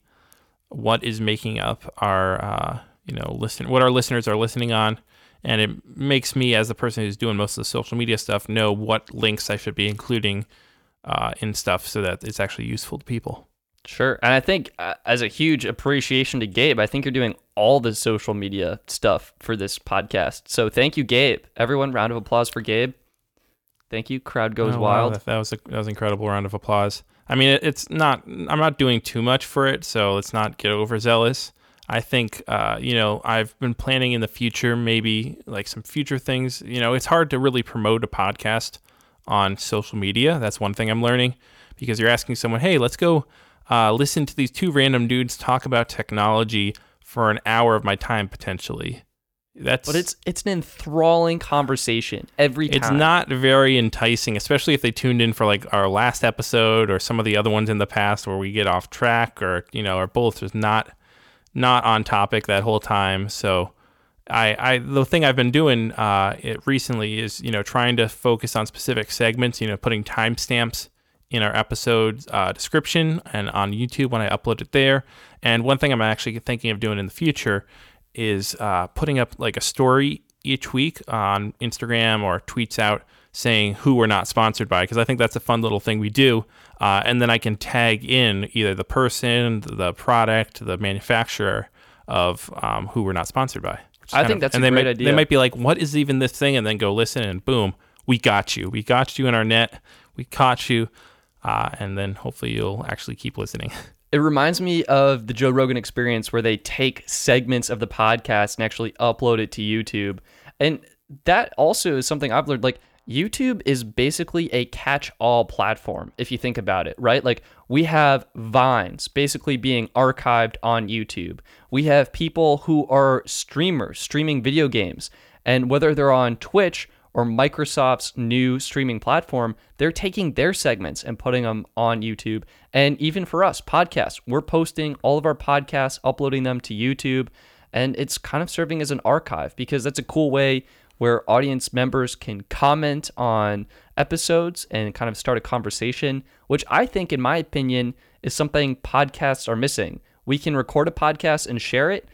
what is making up our uh, you know listen what our listeners are listening on, and it makes me as the person who's doing most of the social media stuff know what links I should be including uh, in stuff so that it's actually useful to people. Sure. And I think uh, as a huge appreciation to Gabe, I think you're doing all the social media stuff for this podcast. So thank you, Gabe. Everyone, round of applause for Gabe. Thank you. Crowd goes Oh, wow, wild. that, that was a that was an incredible round of applause. I mean, it, it's not. I'm not doing too much for it, so let's not get overzealous. I think, uh, you know, I've been planning in the future, maybe like some future things. You know, it's hard to really promote a podcast on social media. That's one thing I'm learning because you're asking someone, hey, let's go uh, listen to these two random dudes talk about technology for an hour of my time potentially. That's But it's it's an enthralling conversation every time. it's not very enticing, especially if they tuned in for like our last episode or some of the other ones in the past where we get off track or you know, or both just not not on topic that whole time. So I, I the thing I've been doing uh, it recently is you know trying to focus on specific segments. You know, putting timestamps in our episode uh, description and on YouTube when I upload it there. And one thing I'm actually thinking of doing in the future is uh, putting up like a story each week on Instagram or tweets out saying who we're not sponsored by because I think that's a fun little thing we do. Uh, and then I can tag in either the person, the product, the manufacturer of um, who we're not sponsored by. I think that's and a they great might, idea. They might be like, "What is even this thing?" And then go listen, and boom, we got you. We got you in our net. We caught you, uh, and then hopefully you'll actually keep listening. It reminds me of the Joe Rogan experience where they take segments of the podcast and actually upload it to YouTube. And that also is something I've learned. Like, YouTube is basically a catch all platform, if you think about it, right? Like, we have Vines basically being archived on YouTube. We have people who are streamers streaming video games. And whether they're on Twitch or Microsoft's new streaming platform, they're taking their segments and putting them on YouTube. And even for us, podcasts, we're posting all of our podcasts, uploading them to YouTube, and it's kind of serving as an archive because that's a cool way where audience members can comment on episodes and kind of start a conversation, which I think, in my opinion, is something podcasts are missing. We can record a podcast and share it,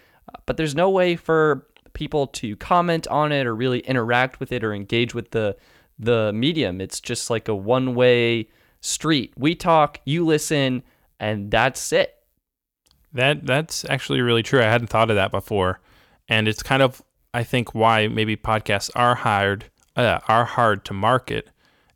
but there's no way for people to comment on it or really interact with it or engage with the the medium. It's just like a one-way street. We talk, you listen, and that's it. That that's actually really true. I hadn't thought of that before, and it's kind of I think why maybe podcasts are hired uh, are hard to market,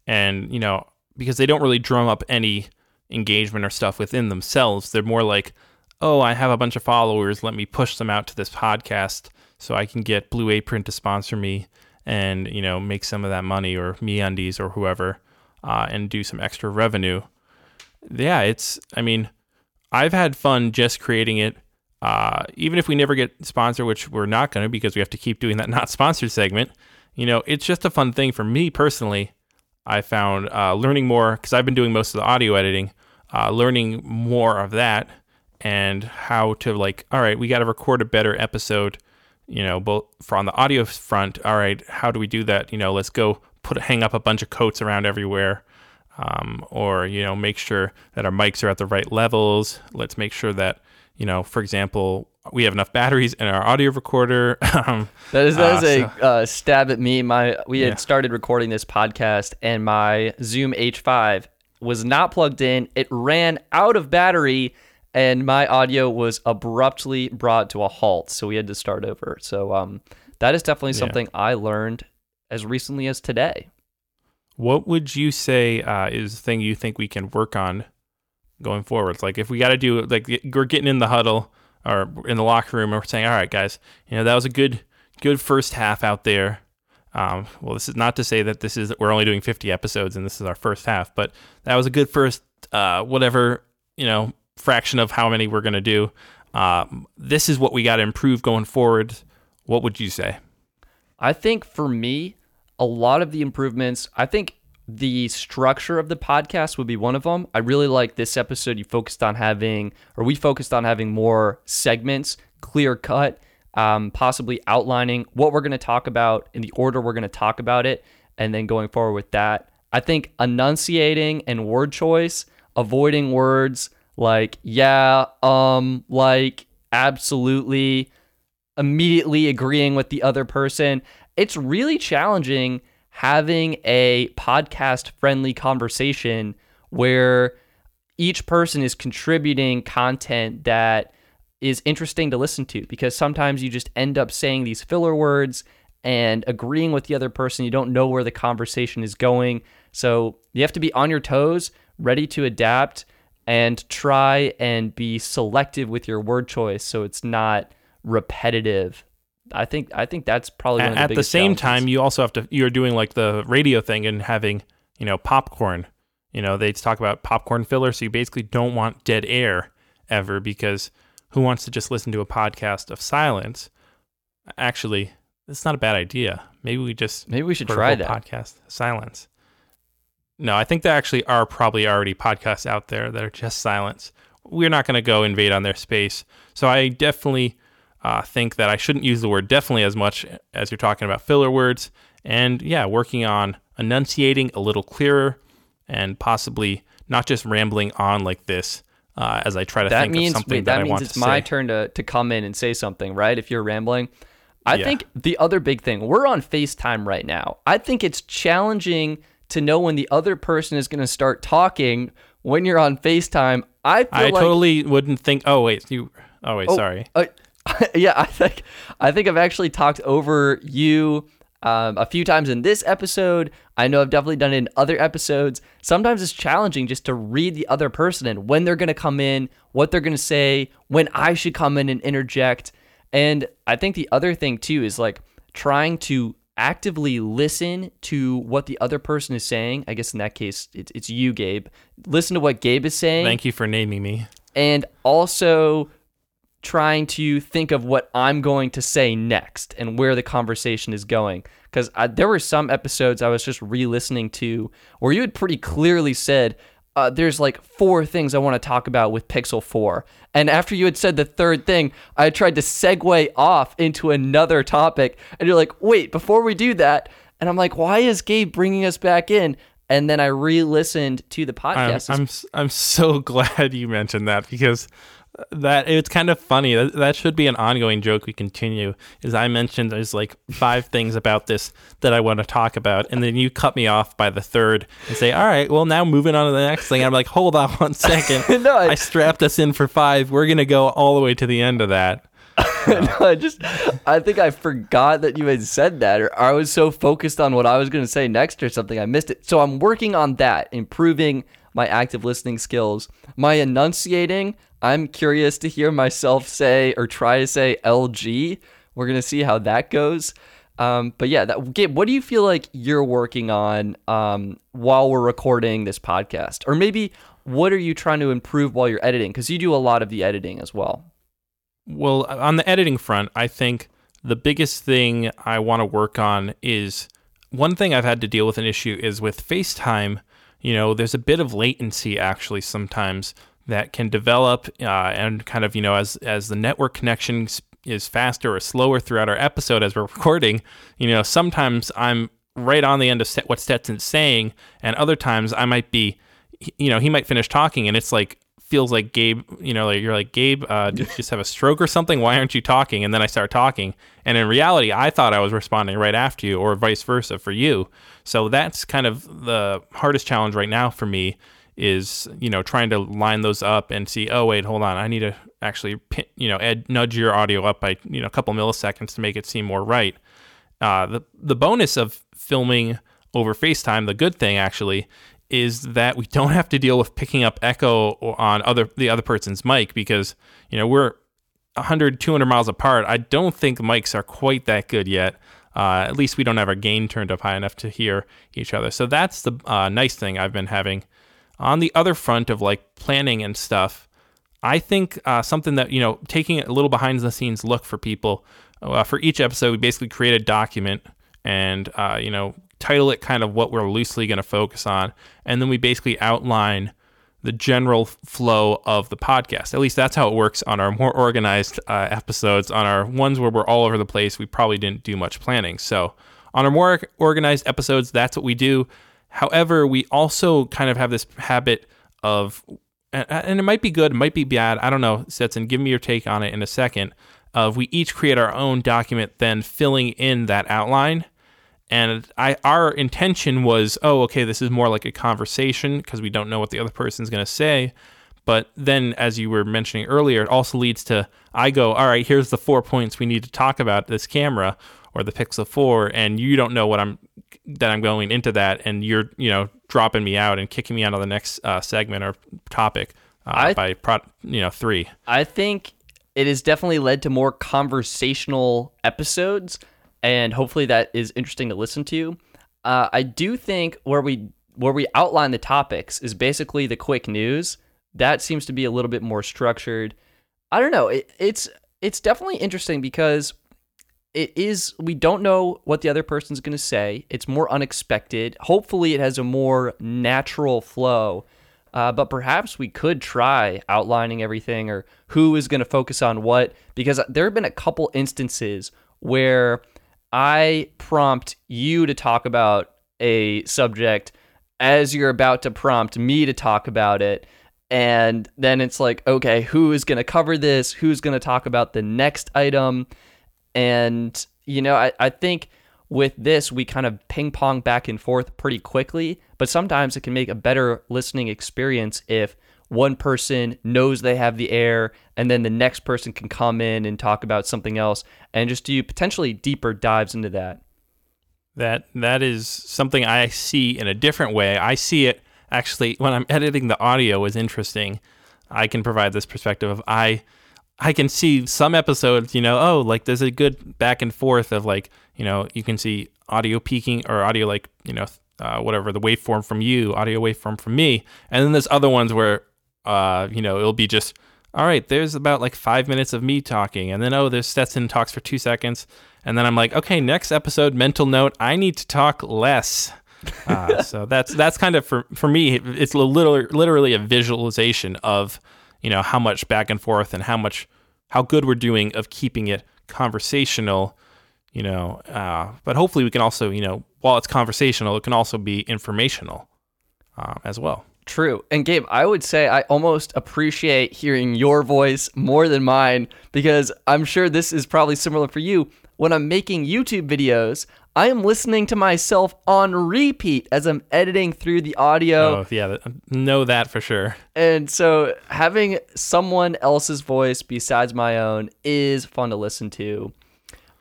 and you know because they don't really drum up any engagement or stuff within themselves. They're more like, oh, I have a bunch of followers. Let me push them out to this podcast so I can get Blue Apron to sponsor me and you know make some of that money or MeUndies or whoever, uh, and do some extra revenue. Yeah, it's. I mean. I've had fun just creating it. Uh, even if we never get sponsored, which we're not going to because we have to keep doing that not sponsored segment, you know, it's just a fun thing for me personally. I found uh, learning more because I've been doing most of the audio editing, uh, learning more of that and how to like, all right, we got to record a better episode, you know, both for on the audio front. All right, how do we do that? You know, let's go put hang up a bunch of coats around everywhere um, or you know make sure that our mics are at the right levels let's make sure that you know for example we have enough batteries in our audio recorder um, That is that Uh, is a uh, stab at me. My we Yeah. had started recording this podcast, and my Zoom H5 was not plugged in. It ran out of battery, and my audio was abruptly brought to a halt. So we had to start over. So um, that is definitely something I learned as recently as today. what would you say uh, is the thing you think we can work on going forward like if we got to do like we're getting in the huddle or in the locker room and we're saying all right guys you know that was a good good first half out there um, well this is not to say that this is we're only doing 50 episodes and this is our first half but that was a good first uh, whatever you know fraction of how many we're going to do um, this is what we got to improve going forward what would you say I think for me, a lot of the improvements, I think the structure of the podcast would be one of them. I really like this episode. You focused on having, or we focused on having more segments, clear cut, um, possibly outlining what we're going to talk about in the order we're going to talk about it, and then going forward with that. I think enunciating and word choice, avoiding words like yeah, um, like absolutely, immediately agreeing with the other person. It's really challenging having a podcast friendly conversation where each person is contributing content that is interesting to listen to because sometimes you just end up saying these filler words and agreeing with the other person. You don't know where the conversation is going. So you have to be on your toes, ready to adapt, and try and be selective with your word choice so it's not repetitive. I think I think that's probably of the At the same challenges. time, you also have to you're doing like the radio thing and having you know popcorn. You know they talk about popcorn filler, so you basically don't want dead air ever because who wants to just listen to a podcast of silence? Actually, it's not a bad idea. Maybe we just maybe we should try that. podcast silence. No, I think there actually are probably already podcasts out there that are just silence. We're not going to go invade on their space. So I definitely uh, think that I shouldn't use the word definitely as much as you're talking about filler words. And yeah, working on enunciating a little clearer and possibly not just rambling on like this uh, as I try to that think means of something wait, that, that means it's my say. turn to to come in and say something, right? If you're rambling. I Yeah. think the other big thing, we're on FaceTime right now. I think it's challenging to know when the other person is going to start talking when you're on FaceTime. I feel I like totally wouldn't think. Oh wait, you. Oh wait, Oh, sorry. uh, yeah, I think I think I've actually talked over you um, a few times in this episode. I know I've definitely done it in other episodes. Sometimes it's challenging just to read the other person and when they're going to come in, what they're going to say, when I should come in and interject. And I think the other thing too is like trying to actively listen to what the other person is saying. I guess in that case, it's, it's you, Gabe. Listen to what Gabe is saying Thank you for naming me. and also trying to think of what I'm going to say next and where the conversation is going. Because there were some episodes I was just re listening to where you had pretty clearly said, uh, there's like four things I want to talk about with Pixel 4. And after you had said the third thing, I tried to segue off into another topic. And you're like, wait, before we do that. And I'm like, why is Gabe bringing us back in? And then I re listened to the I'm, podcast. I'm s- I'm so glad you mentioned that because that it's kind of funny. That, that should be an ongoing joke we continue. Is I mentioned there's like five things about this that I want to talk about, and then you cut me off by the third and say, "All right, well now moving on to the next thing." I'm like, "Hold on one second. No, I- I strapped us in for five. We're gonna go all the way to the end of that." no, I just I think I forgot that you had said that, or I was so focused on what I was going to say next or something, I missed it. So I'm working on that, improving my active listening skills, my enunciating. I'm curious to hear myself say or try to say LG. We're gonna see how that goes. Um, but yeah, that, Gabe, what do you feel like you're working on um, while we're recording this podcast, or maybe what are you trying to improve while you're editing? Because you do a lot of the editing as well. Well, on the editing front, I think the biggest thing I want to work on is one thing I've had to deal with an issue is with FaceTime. You know, there's a bit of latency actually sometimes that can develop, uh, and kind of you know as as the network connection is faster or slower throughout our episode as we're recording. You know, sometimes I'm right on the end of what Stetson's saying, and other times I might be, you know, he might finish talking, and it's like feels like Gabe, you know, like you're like Gabe, uh, did you just have a stroke or something? Why aren't you talking? And then I start talking, and in reality, I thought I was responding right after you, or vice versa for you. So that's kind of the hardest challenge right now for me is you know trying to line those up and see. Oh wait, hold on, I need to actually you know nudge your audio up by you know a couple milliseconds to make it seem more right. Uh, the the bonus of filming over FaceTime, the good thing actually, is that we don't have to deal with picking up echo on other the other person's mic because you know we're 100 200 miles apart. I don't think mics are quite that good yet. Uh, at least we don't have our gain turned up high enough to hear each other. So that's the uh, nice thing I've been having. On the other front of like planning and stuff, I think uh, something that, you know, taking a little behind the scenes look for people. Uh, for each episode, we basically create a document and, uh, you know, title it kind of what we're loosely going to focus on. And then we basically outline the general flow of the podcast. At least that's how it works on our more organized uh, episodes. On our ones where we're all over the place, we probably didn't do much planning. So on our more organized episodes, that's what we do. However, we also kind of have this habit of, and it might be good, it might be bad. I don't know, Stetson. Give me your take on it in a second. Of we each create our own document, then filling in that outline. And I, our intention was, oh, okay, this is more like a conversation because we don't know what the other person's going to say. But then, as you were mentioning earlier, it also leads to I go, all right, here's the four points we need to talk about this camera or the Pixel 4, and you don't know what I'm that I'm going into that, and you're you know dropping me out and kicking me out of the next uh, segment or topic uh, I, by pro- you know three. I think it has definitely led to more conversational episodes, and hopefully that is interesting to listen to. Uh, I do think where we where we outline the topics is basically the quick news. That seems to be a little bit more structured. I don't know. It, it's it's definitely interesting because it is we don't know what the other person's going to say it's more unexpected hopefully it has a more natural flow uh, but perhaps we could try outlining everything or who is going to focus on what because there have been a couple instances where i prompt you to talk about a subject as you're about to prompt me to talk about it. And then it's like okay who is going to cover this? Who's going to talk about the next item? And, you know, I, I think with this, we kind of ping pong back and forth pretty quickly, but sometimes it can make a better listening experience if one person knows they have the air and then the next person can come in and talk about something else and just do potentially deeper dives into that. That that is something I see in a different way. I see it actually when I'm editing the audio is interesting. I can provide this perspective of I I can see some episodes, you know, oh, like there's a good back and forth of like, you know, you can see audio peaking or audio like, you know, uh, whatever the waveform from you, audio waveform from me, and then there's other ones where, uh, you know, it'll be just, all right, there's about like five minutes of me talking, and then oh, there's Stetson talks for two seconds, and then I'm like, okay, next episode, mental note, I need to talk less. Uh, so that's that's kind of for for me, it's literally literally a visualization of you know how much back and forth and how much how good we're doing of keeping it conversational you know uh, but hopefully we can also you know while it's conversational it can also be informational uh, as well True. And Gabe, I would say I almost appreciate hearing your voice more than mine because I'm sure this is probably similar for you. When I'm making YouTube videos, I am listening to myself on repeat as I'm editing through the audio. Oh, yeah, know that for sure. And so having someone else's voice besides my own is fun to listen to.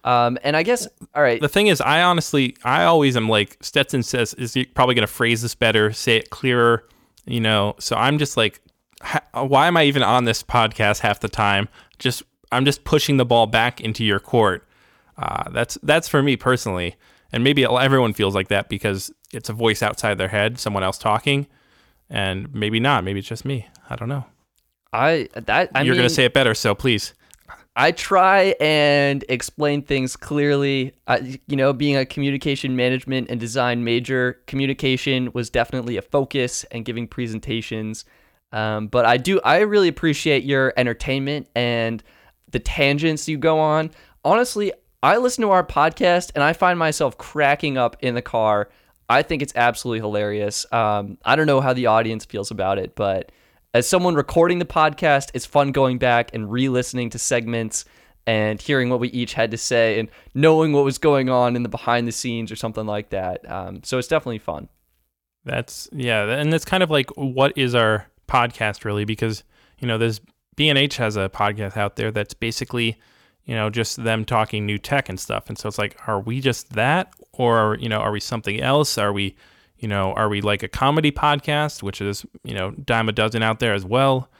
Um, and I guess, all right. The thing is, I honestly, I always am like, Stetson says, is he probably going to phrase this better, say it clearer, you know? So I'm just like, why am I even on this podcast half the time? Just, I'm just pushing the ball back into your court uh, that's that's for me personally, and maybe everyone feels like that because it's a voice outside their head, someone else talking, and maybe not. Maybe it's just me. I don't know. I that I you're mean, gonna say it better, so please. I try and explain things clearly. I, you know, being a communication management and design major, communication was definitely a focus and giving presentations. Um, but I do, I really appreciate your entertainment and the tangents you go on. Honestly, I listen to our podcast and I find myself cracking up in the car. I think it's absolutely hilarious. Um, I don't know how the audience feels about it, but as someone recording the podcast, it's fun going back and re listening to segments and hearing what we each had to say and knowing what was going on in the behind the scenes or something like that. Um, so it's definitely fun. That's, yeah. And it's kind of like, what is our podcast really? Because, you know, there's B&H has a podcast out there that's basically you know, just them talking new tech and stuff. And so it's like, are we just that? Or, you know, are we something else? Are we, you know, are we like a comedy podcast, which is, you know, dime a dozen out there as well?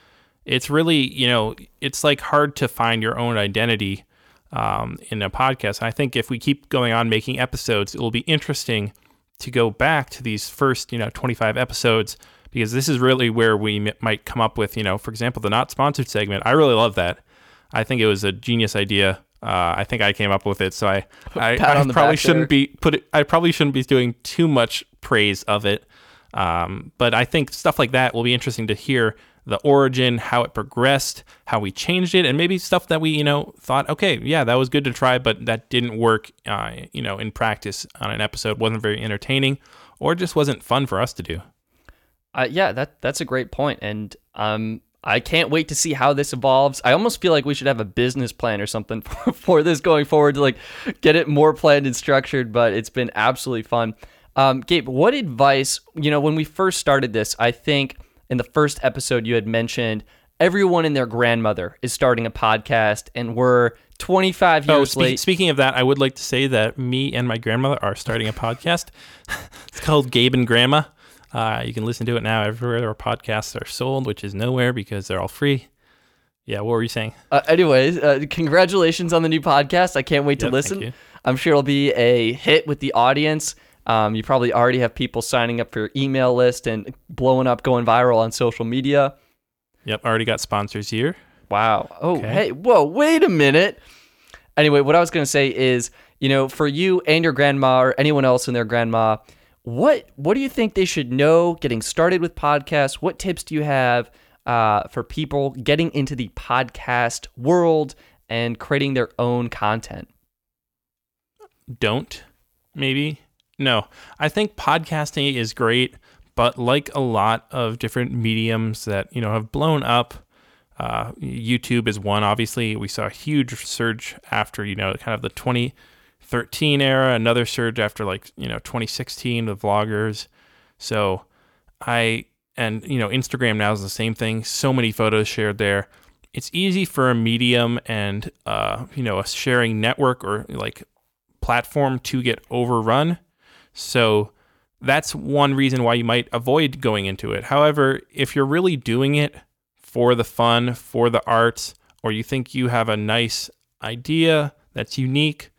It's really, you know, it's like hard to find your own identity um, in a podcast. I think if we keep going on making episodes, it will be interesting to go back to these first, you know, 25 episodes because this is really where we m- might come up with, you know, for example, the not sponsored segment. I really love that I think it was a genius idea. Uh, I think I came up with it, so I I, I probably shouldn't there. be put. It, I probably shouldn't be doing too much praise of it. Um, but I think stuff like that will be interesting to hear the origin, how it progressed, how we changed it, and maybe stuff that we, you know, thought, okay, yeah, that was good to try, but that didn't work, uh, you know, in practice on an episode, wasn't very entertaining, or just wasn't fun for us to do. Uh, yeah, that that's a great point, and um, I can't wait to see how this evolves. I almost feel like we should have a business plan or something for, for this going forward to like get it more planned and structured. But it's been absolutely fun. Um, Gabe, what advice? You know, when we first started this, I think in the first episode you had mentioned everyone and their grandmother is starting a podcast, and we're 25 years oh, spe- late. Speaking of that, I would like to say that me and my grandmother are starting a podcast. it's called Gabe and Grandma. Uh, you can listen to it now everywhere our podcasts are sold, which is nowhere because they're all free. Yeah, what were you saying? Uh, anyways, uh, congratulations on the new podcast. I can't wait to Yep, listen. I'm sure it'll be a hit with the audience. Um, you probably already have people signing up for your email list and blowing up, going viral on social media. Yep, already got sponsors here. Wow. Oh, Okay. hey, whoa, wait a minute. Anyway, what I was going to say is, you know, for you and your grandma or anyone else and their grandma, what what do you think they should know getting started with podcasts? What tips do you have uh, for people getting into the podcast world and creating their own content? don't maybe no i think podcasting is great but like a lot of different mediums that you know have blown up uh, youtube is one obviously we saw a huge surge after you know kind of the 2013 era another surge after like you know 2016 with vloggers so i and you know instagram now is the same thing so many photos shared there it's easy for a medium and uh, you know a sharing network or like platform to get overrun. So that's one reason why you might avoid going into it. However, if you're really doing it for the fun, for the arts, or you think you have a nice idea that's unique,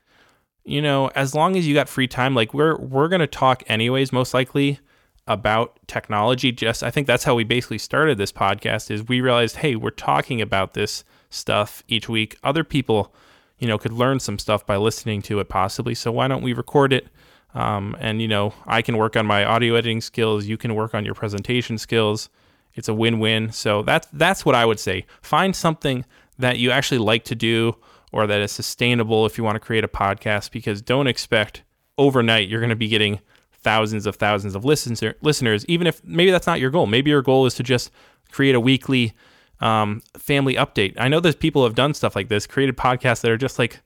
you know, as long as you got free time, like we're we're gonna talk anyways, most likely about technology. Just I think that's how we basically started this podcast is we realized, hey, we're talking about this stuff each week. Other people you know, could learn some stuff by listening to it possibly. So why don't we record it? Um, and you know, I can work on my audio editing skills. You can work on your presentation skills. It's a win-win. So that's that's what I would say. Find something that you actually like to do, or that is sustainable if you want to create a podcast. Because don't expect overnight you're going to be getting thousands of thousands of listener, listeners. Even if maybe that's not your goal. Maybe your goal is to just create a weekly um, family update. I know that people have done stuff like this, created podcasts that are just like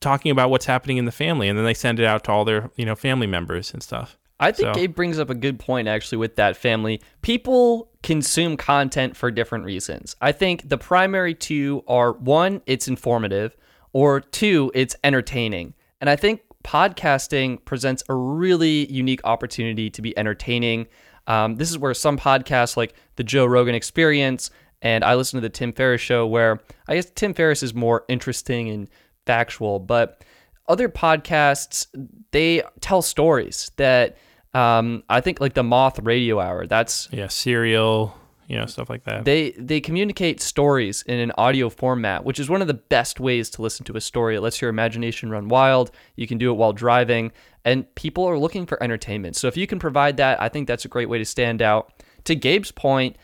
talking about what's happening in the family, and then they send it out to all their you know family members and stuff. I think So- Gabe brings up a good point actually with that family. People consume content for different reasons. I think the primary two are one, it's informative, or two, it's entertaining. And I think podcasting presents a really unique opportunity to be entertaining. Um, this is where some podcasts like the Joe Rogan Experience and I listen to the Tim Ferriss show where I guess Tim Ferriss is more interesting and factual, but other podcasts they tell stories that um, I think like the Moth Radio Hour. That's Yeah, serial, you know, stuff like that. they they communicate stories in an audio format, which is one of the best ways to listen to a story. It lets your imagination run wild. You can do it while driving, and people are looking for entertainment. So if you can provide that, I think that's a great way to stand out. To Gabe's point,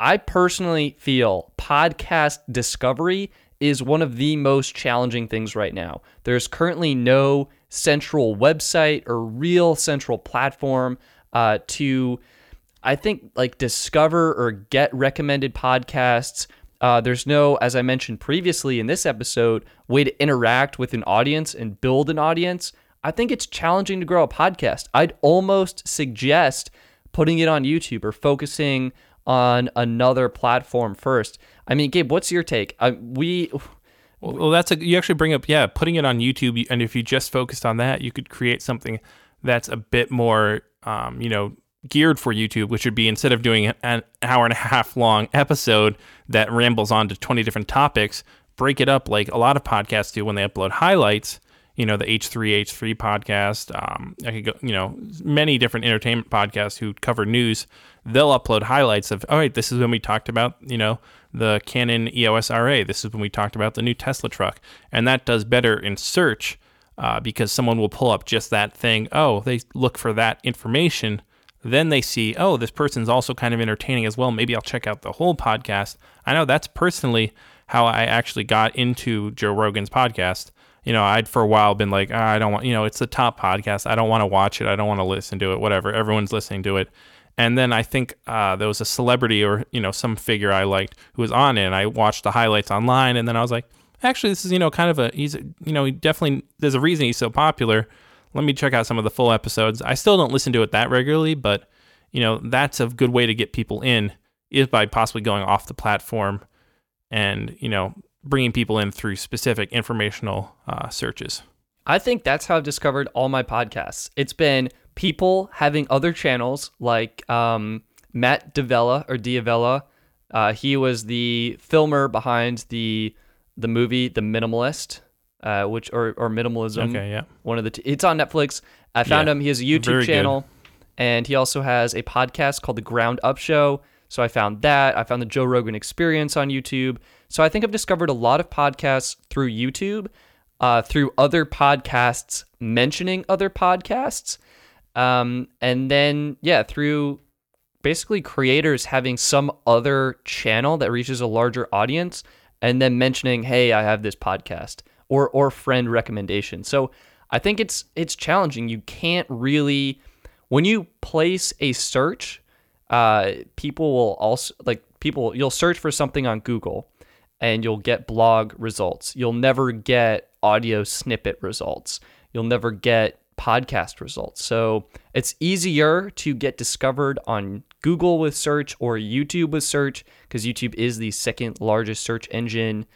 I personally feel podcast discovery is one of the most challenging things right now. There's currently no central website or real central platform uh, to, I think, like discover or get recommended podcasts. Uh, there's no, as I mentioned previously in this episode, way to interact with an audience and build an audience. I think it's challenging to grow a podcast. I'd almost suggest putting it on YouTube or focusing on another platform first. I mean, Gabe, what's your take? We Well, well, that's a you actually bring up yeah, putting it on YouTube, and if you just focused on that, you could create something that's a bit more, um, you know, geared for YouTube, which would be instead of doing an hour and a half long episode that rambles on to twenty different topics, break it up like a lot of podcasts do when they upload highlights. You know, the H3H3 podcast. Um, I could go, you know, many different entertainment podcasts who cover news. They'll upload highlights of, all right, this is when we talked about, you know, the Canon EOS RA. This is when we talked about the new Tesla truck. And that does better in search uh, because someone will pull up just that thing. Oh, they look for that information. then they see, oh, this person's also kind of entertaining as well. Maybe I'll check out the whole podcast. I know that's personally how I actually got into Joe Rogan's podcast. You know, I'd for a while been like, ah, I don't want, you know, it's the top podcast. I don't want to watch it. I don't want to listen to it, whatever. Everyone's listening to it. And then I think uh, there was a celebrity or, you know, some figure I liked who was on it. And I watched the highlights online. And then I was like, actually, this is, you know, kind of a, he's, you know, he definitely, there's a reason he's so popular let me check out some of the full episodes. I still don't listen to it that regularly, but you know, that's a good way to get people in is by possibly going off the platform and, you know, bringing people in through specific informational uh, searches. I think that's how I've discovered all my podcasts. It's been people having other channels like um, Matt D'Avella or D'Avella. Uh, he was the filmer behind the the movie The Minimalist uh, which or or minimalism. Okay, yeah. One of the t- it's on Netflix. I found Yeah, him. He has a YouTube very channel, and he also has a podcast called The Ground Up Show. So I found that. I found the Joe Rogan Experience on YouTube. So I think I've discovered a lot of podcasts through YouTube, uh, through other podcasts mentioning other podcasts, um, and then yeah, through basically creators having some other channel that reaches a larger audience, and then mentioning, "Hey, I have this podcast." or or friend recommendation. So I think it's it's challenging. You can't really when you place a search, uh, people will also like people. You'll search for something on Google, and you'll get blog results. You'll never get audio snippet results. You'll never get podcast results. So it's easier to get discovered on Google with search or YouTube with search because YouTube is the second largest search engine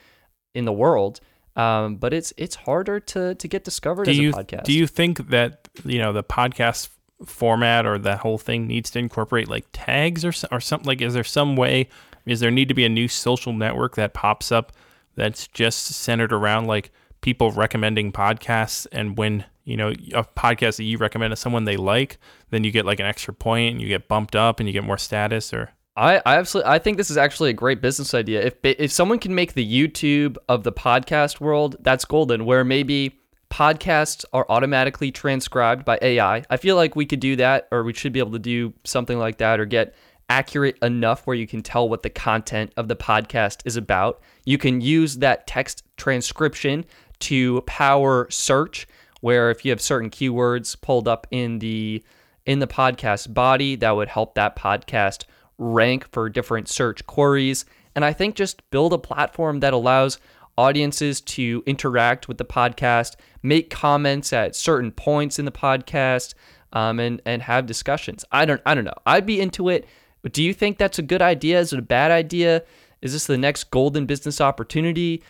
in the world. Um, but it's it's harder to to get discovered Do as you a podcast. do you think that you know the podcast format or that whole thing needs to incorporate like tags or or something? Like, is there some way? Is there need to be a new social network that pops up that's just centered around like people recommending podcasts and when you know a podcast that you recommend to someone they like, then you get like an extra point and you get bumped up and you get more status or I, I absolutely I think this is actually a great business idea. If if someone can make the YouTube of the podcast world, that's golden. Where maybe podcasts are automatically transcribed by AI. I feel like we could do that, or we should be able to do something like that, or get accurate enough where you can tell what the content of the podcast is about. You can use that text transcription to power search, where if you have certain keywords pulled up in the in the podcast body, that would help that podcast rank for different search queries. And I think just build a platform that allows audiences to interact with the podcast, make comments at certain points in the podcast, um, and and have discussions. I don't I don't know. I'd be into it. Do you think that's a good idea? Is it a bad idea? Is this the next golden business opportunity?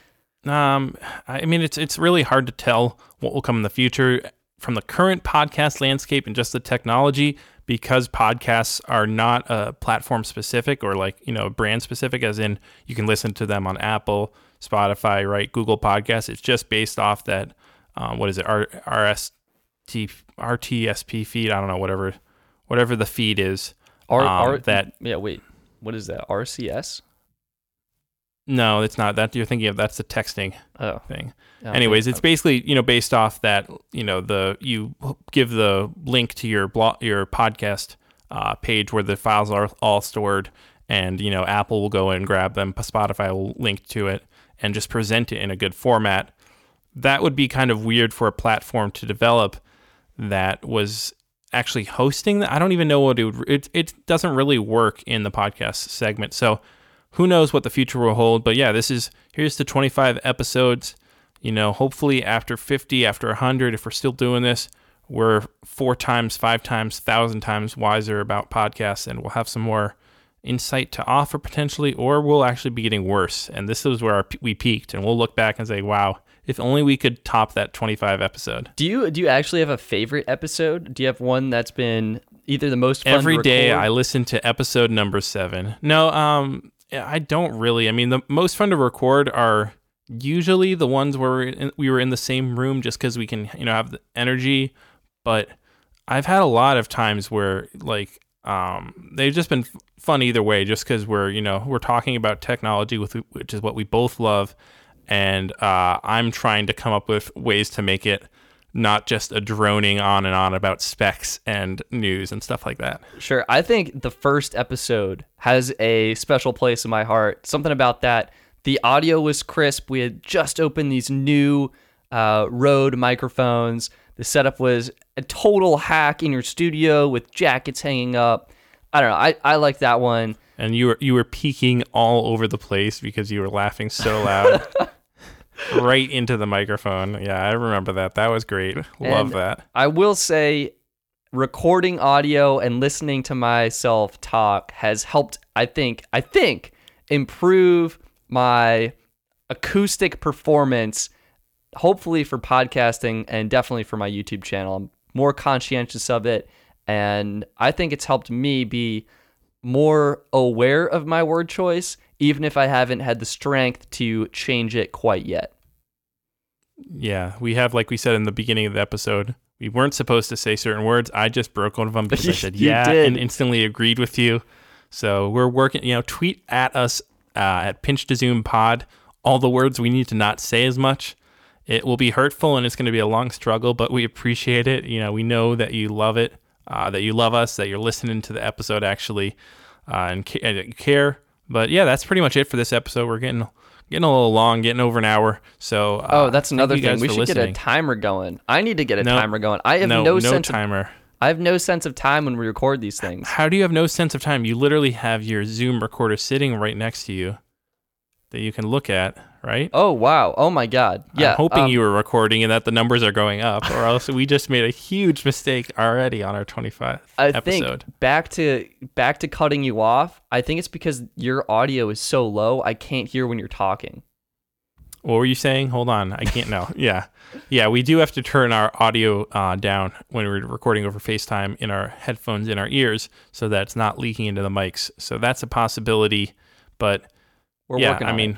Um, I mean, it's it's really hard to tell what will come in the future from the current podcast landscape and just the technology because podcasts are not uh, platform specific or like you know brand specific as in you can listen to them on apple spotify right google podcasts it's just based off that um, what is it R- rst rtsp feed i don't know whatever whatever the feed is R, um, R, that yeah, wait. What is that? RCS? No it's not that you're thinking of that's the texting Oh. thing yeah, Anyways, okay. it's basically you know based off that you know the you give the link to your blog your podcast uh, page where the files are all stored, and you know Apple will go and grab them, Spotify will link to it, and just present it in a good format. That would be kind of weird for a platform to develop that was actually hosting that. I don't even know what it would. It it doesn't really work in the podcast segment, so who knows what the future will hold. But yeah, this is here's the 25 episodes you know, hopefully after 50, after 100, if we're still doing this, we're four times, five times, thousand times wiser about podcasts and we'll have some more insight to offer potentially, or we'll actually be getting worse. And this is where our, we peaked, and we'll look back and say, wow, if only we could top that 25 episode. Do you do you actually have a favorite episode? Do you have one that's been either the most fun Every day? I listen to episode number seven. No, um, I don't really. I mean, the most fun to record are usually the ones where we're in, we were in the same room just because we can, you know, have the energy. But I've had a lot of times where like um, they've just been fun either way, just because we're you know we're talking about technology with which is what we both love, and uh, I'm trying to come up with ways to make it not just a droning on and on about specs and news and stuff like that. Sure. I think the first episode has a special place in my heart. Something about that. The audio was crisp. We had just opened these new uh, Rode microphones. The setup was a total hack in your studio with jackets hanging up. I don't know. I, I like that one. And you were you were peeking all over the place because you were laughing so loud. right into the microphone. Yeah, I remember that. That was great. Love And that. I will say, recording audio and listening to myself talk has helped. I think. I think improve my acoustic performance. Hopefully for podcasting and definitely for my YouTube channel. I'm more conscientious of it, and I think it's helped me be more aware of my word choice, even if I haven't had the strength to change it quite yet. Yeah, we have like we said in the beginning of the episode, we weren't supposed to say certain words. I just broke one of them because I said yeah did. and instantly agreed with you. So we're working. You know, tweet at us uh, at Pinch to Zoom Pod all the words we need to not say as much. It will be hurtful and it's going to be a long struggle, but we appreciate it. You know, we know that you love it, uh, that you love us, that you're listening to the episode actually, uh, and, ca- and care. But yeah, that's pretty much it for this episode. We're getting getting a little long, getting over an hour. So uh, Oh, that's another thing. We should get a timer going. I need to get a No. timer going. I have no, no, no sense. Of, timer. I have no sense of time when we record these things. How do you have no sense of time? You literally have your Zoom recorder sitting right next to you that you can look at, right? Oh wow! Oh my God! Yeah. I'm hoping um, you were recording and that the numbers are going up, or else we just made a huge mistake already on our 25th I episode. think back to back to cutting you off. I think it's because your audio is so low. I can't hear when you're talking. What were you saying? Hold on, I can't know. yeah, yeah, we do have to turn our audio uh, down when we're recording over FaceTime in our headphones in our ears, so that it's not leaking into the mics. So that's a possibility, but We're yeah, working I mean, it.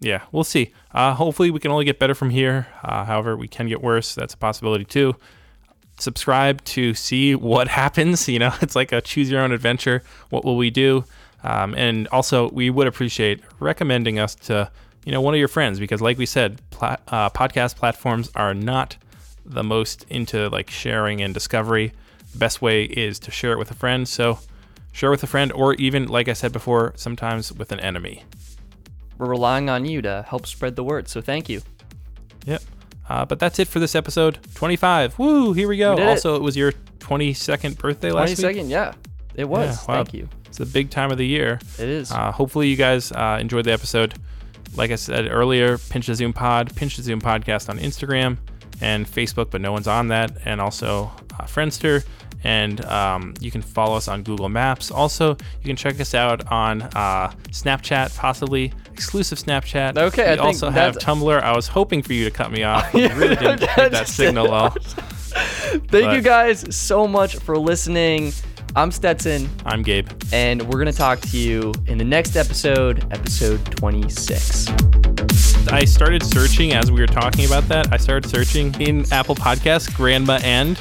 Yeah, we'll see. Uh, hopefully, we can only get better from here. Uh, however, we can get worse. That's a possibility too. Subscribe to see what happens. You know, it's like a choose your own adventure. What will we do? Um, and also, we would appreciate recommending us to you know one of your friends because, like we said, pla- uh, podcast platforms are not the most into like sharing and discovery. The best way is to share it with a friend. So. Share with a friend, or even, like I said before, sometimes with an enemy. We're relying on you to help spread the word. So thank you. Yep. Uh, but that's it for this episode 25. Woo, here we go. We did it. also, it. was your 22nd birthday last week. second. Yeah, it was. Yeah, wow. Thank you. It's the big time of the year. It is. Uh, hopefully, you guys uh, enjoyed the episode. Like I said earlier, Pinch to Zoom Pod, Pinch to Zoom Podcast on Instagram and Facebook, but no one's on that. And also uh, Friendster. And um, you can follow us on Google Maps. Also, you can check us out on uh, Snapchat, possibly exclusive Snapchat. Okay, we I think also have Tumblr. I was hoping for you to cut me off. you really didn't take that signal well. Thank but- you guys so much for listening. I'm Stetson, I'm Gabe. and we're gonna talk to you in the next episode, episode 26. I started searching as we were talking about that. I started searching in Apple Podcasts, Grandma and,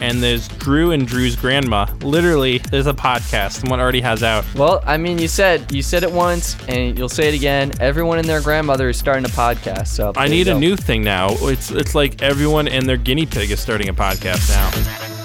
and there's Drew and Drew's Grandma. Literally, there's a podcast. Someone already has out. Well, I mean, you said you said it once, and you'll say it again. Everyone and their grandmother is starting a podcast. So I need a new thing now. It's it's like everyone and their guinea pig is starting a podcast now.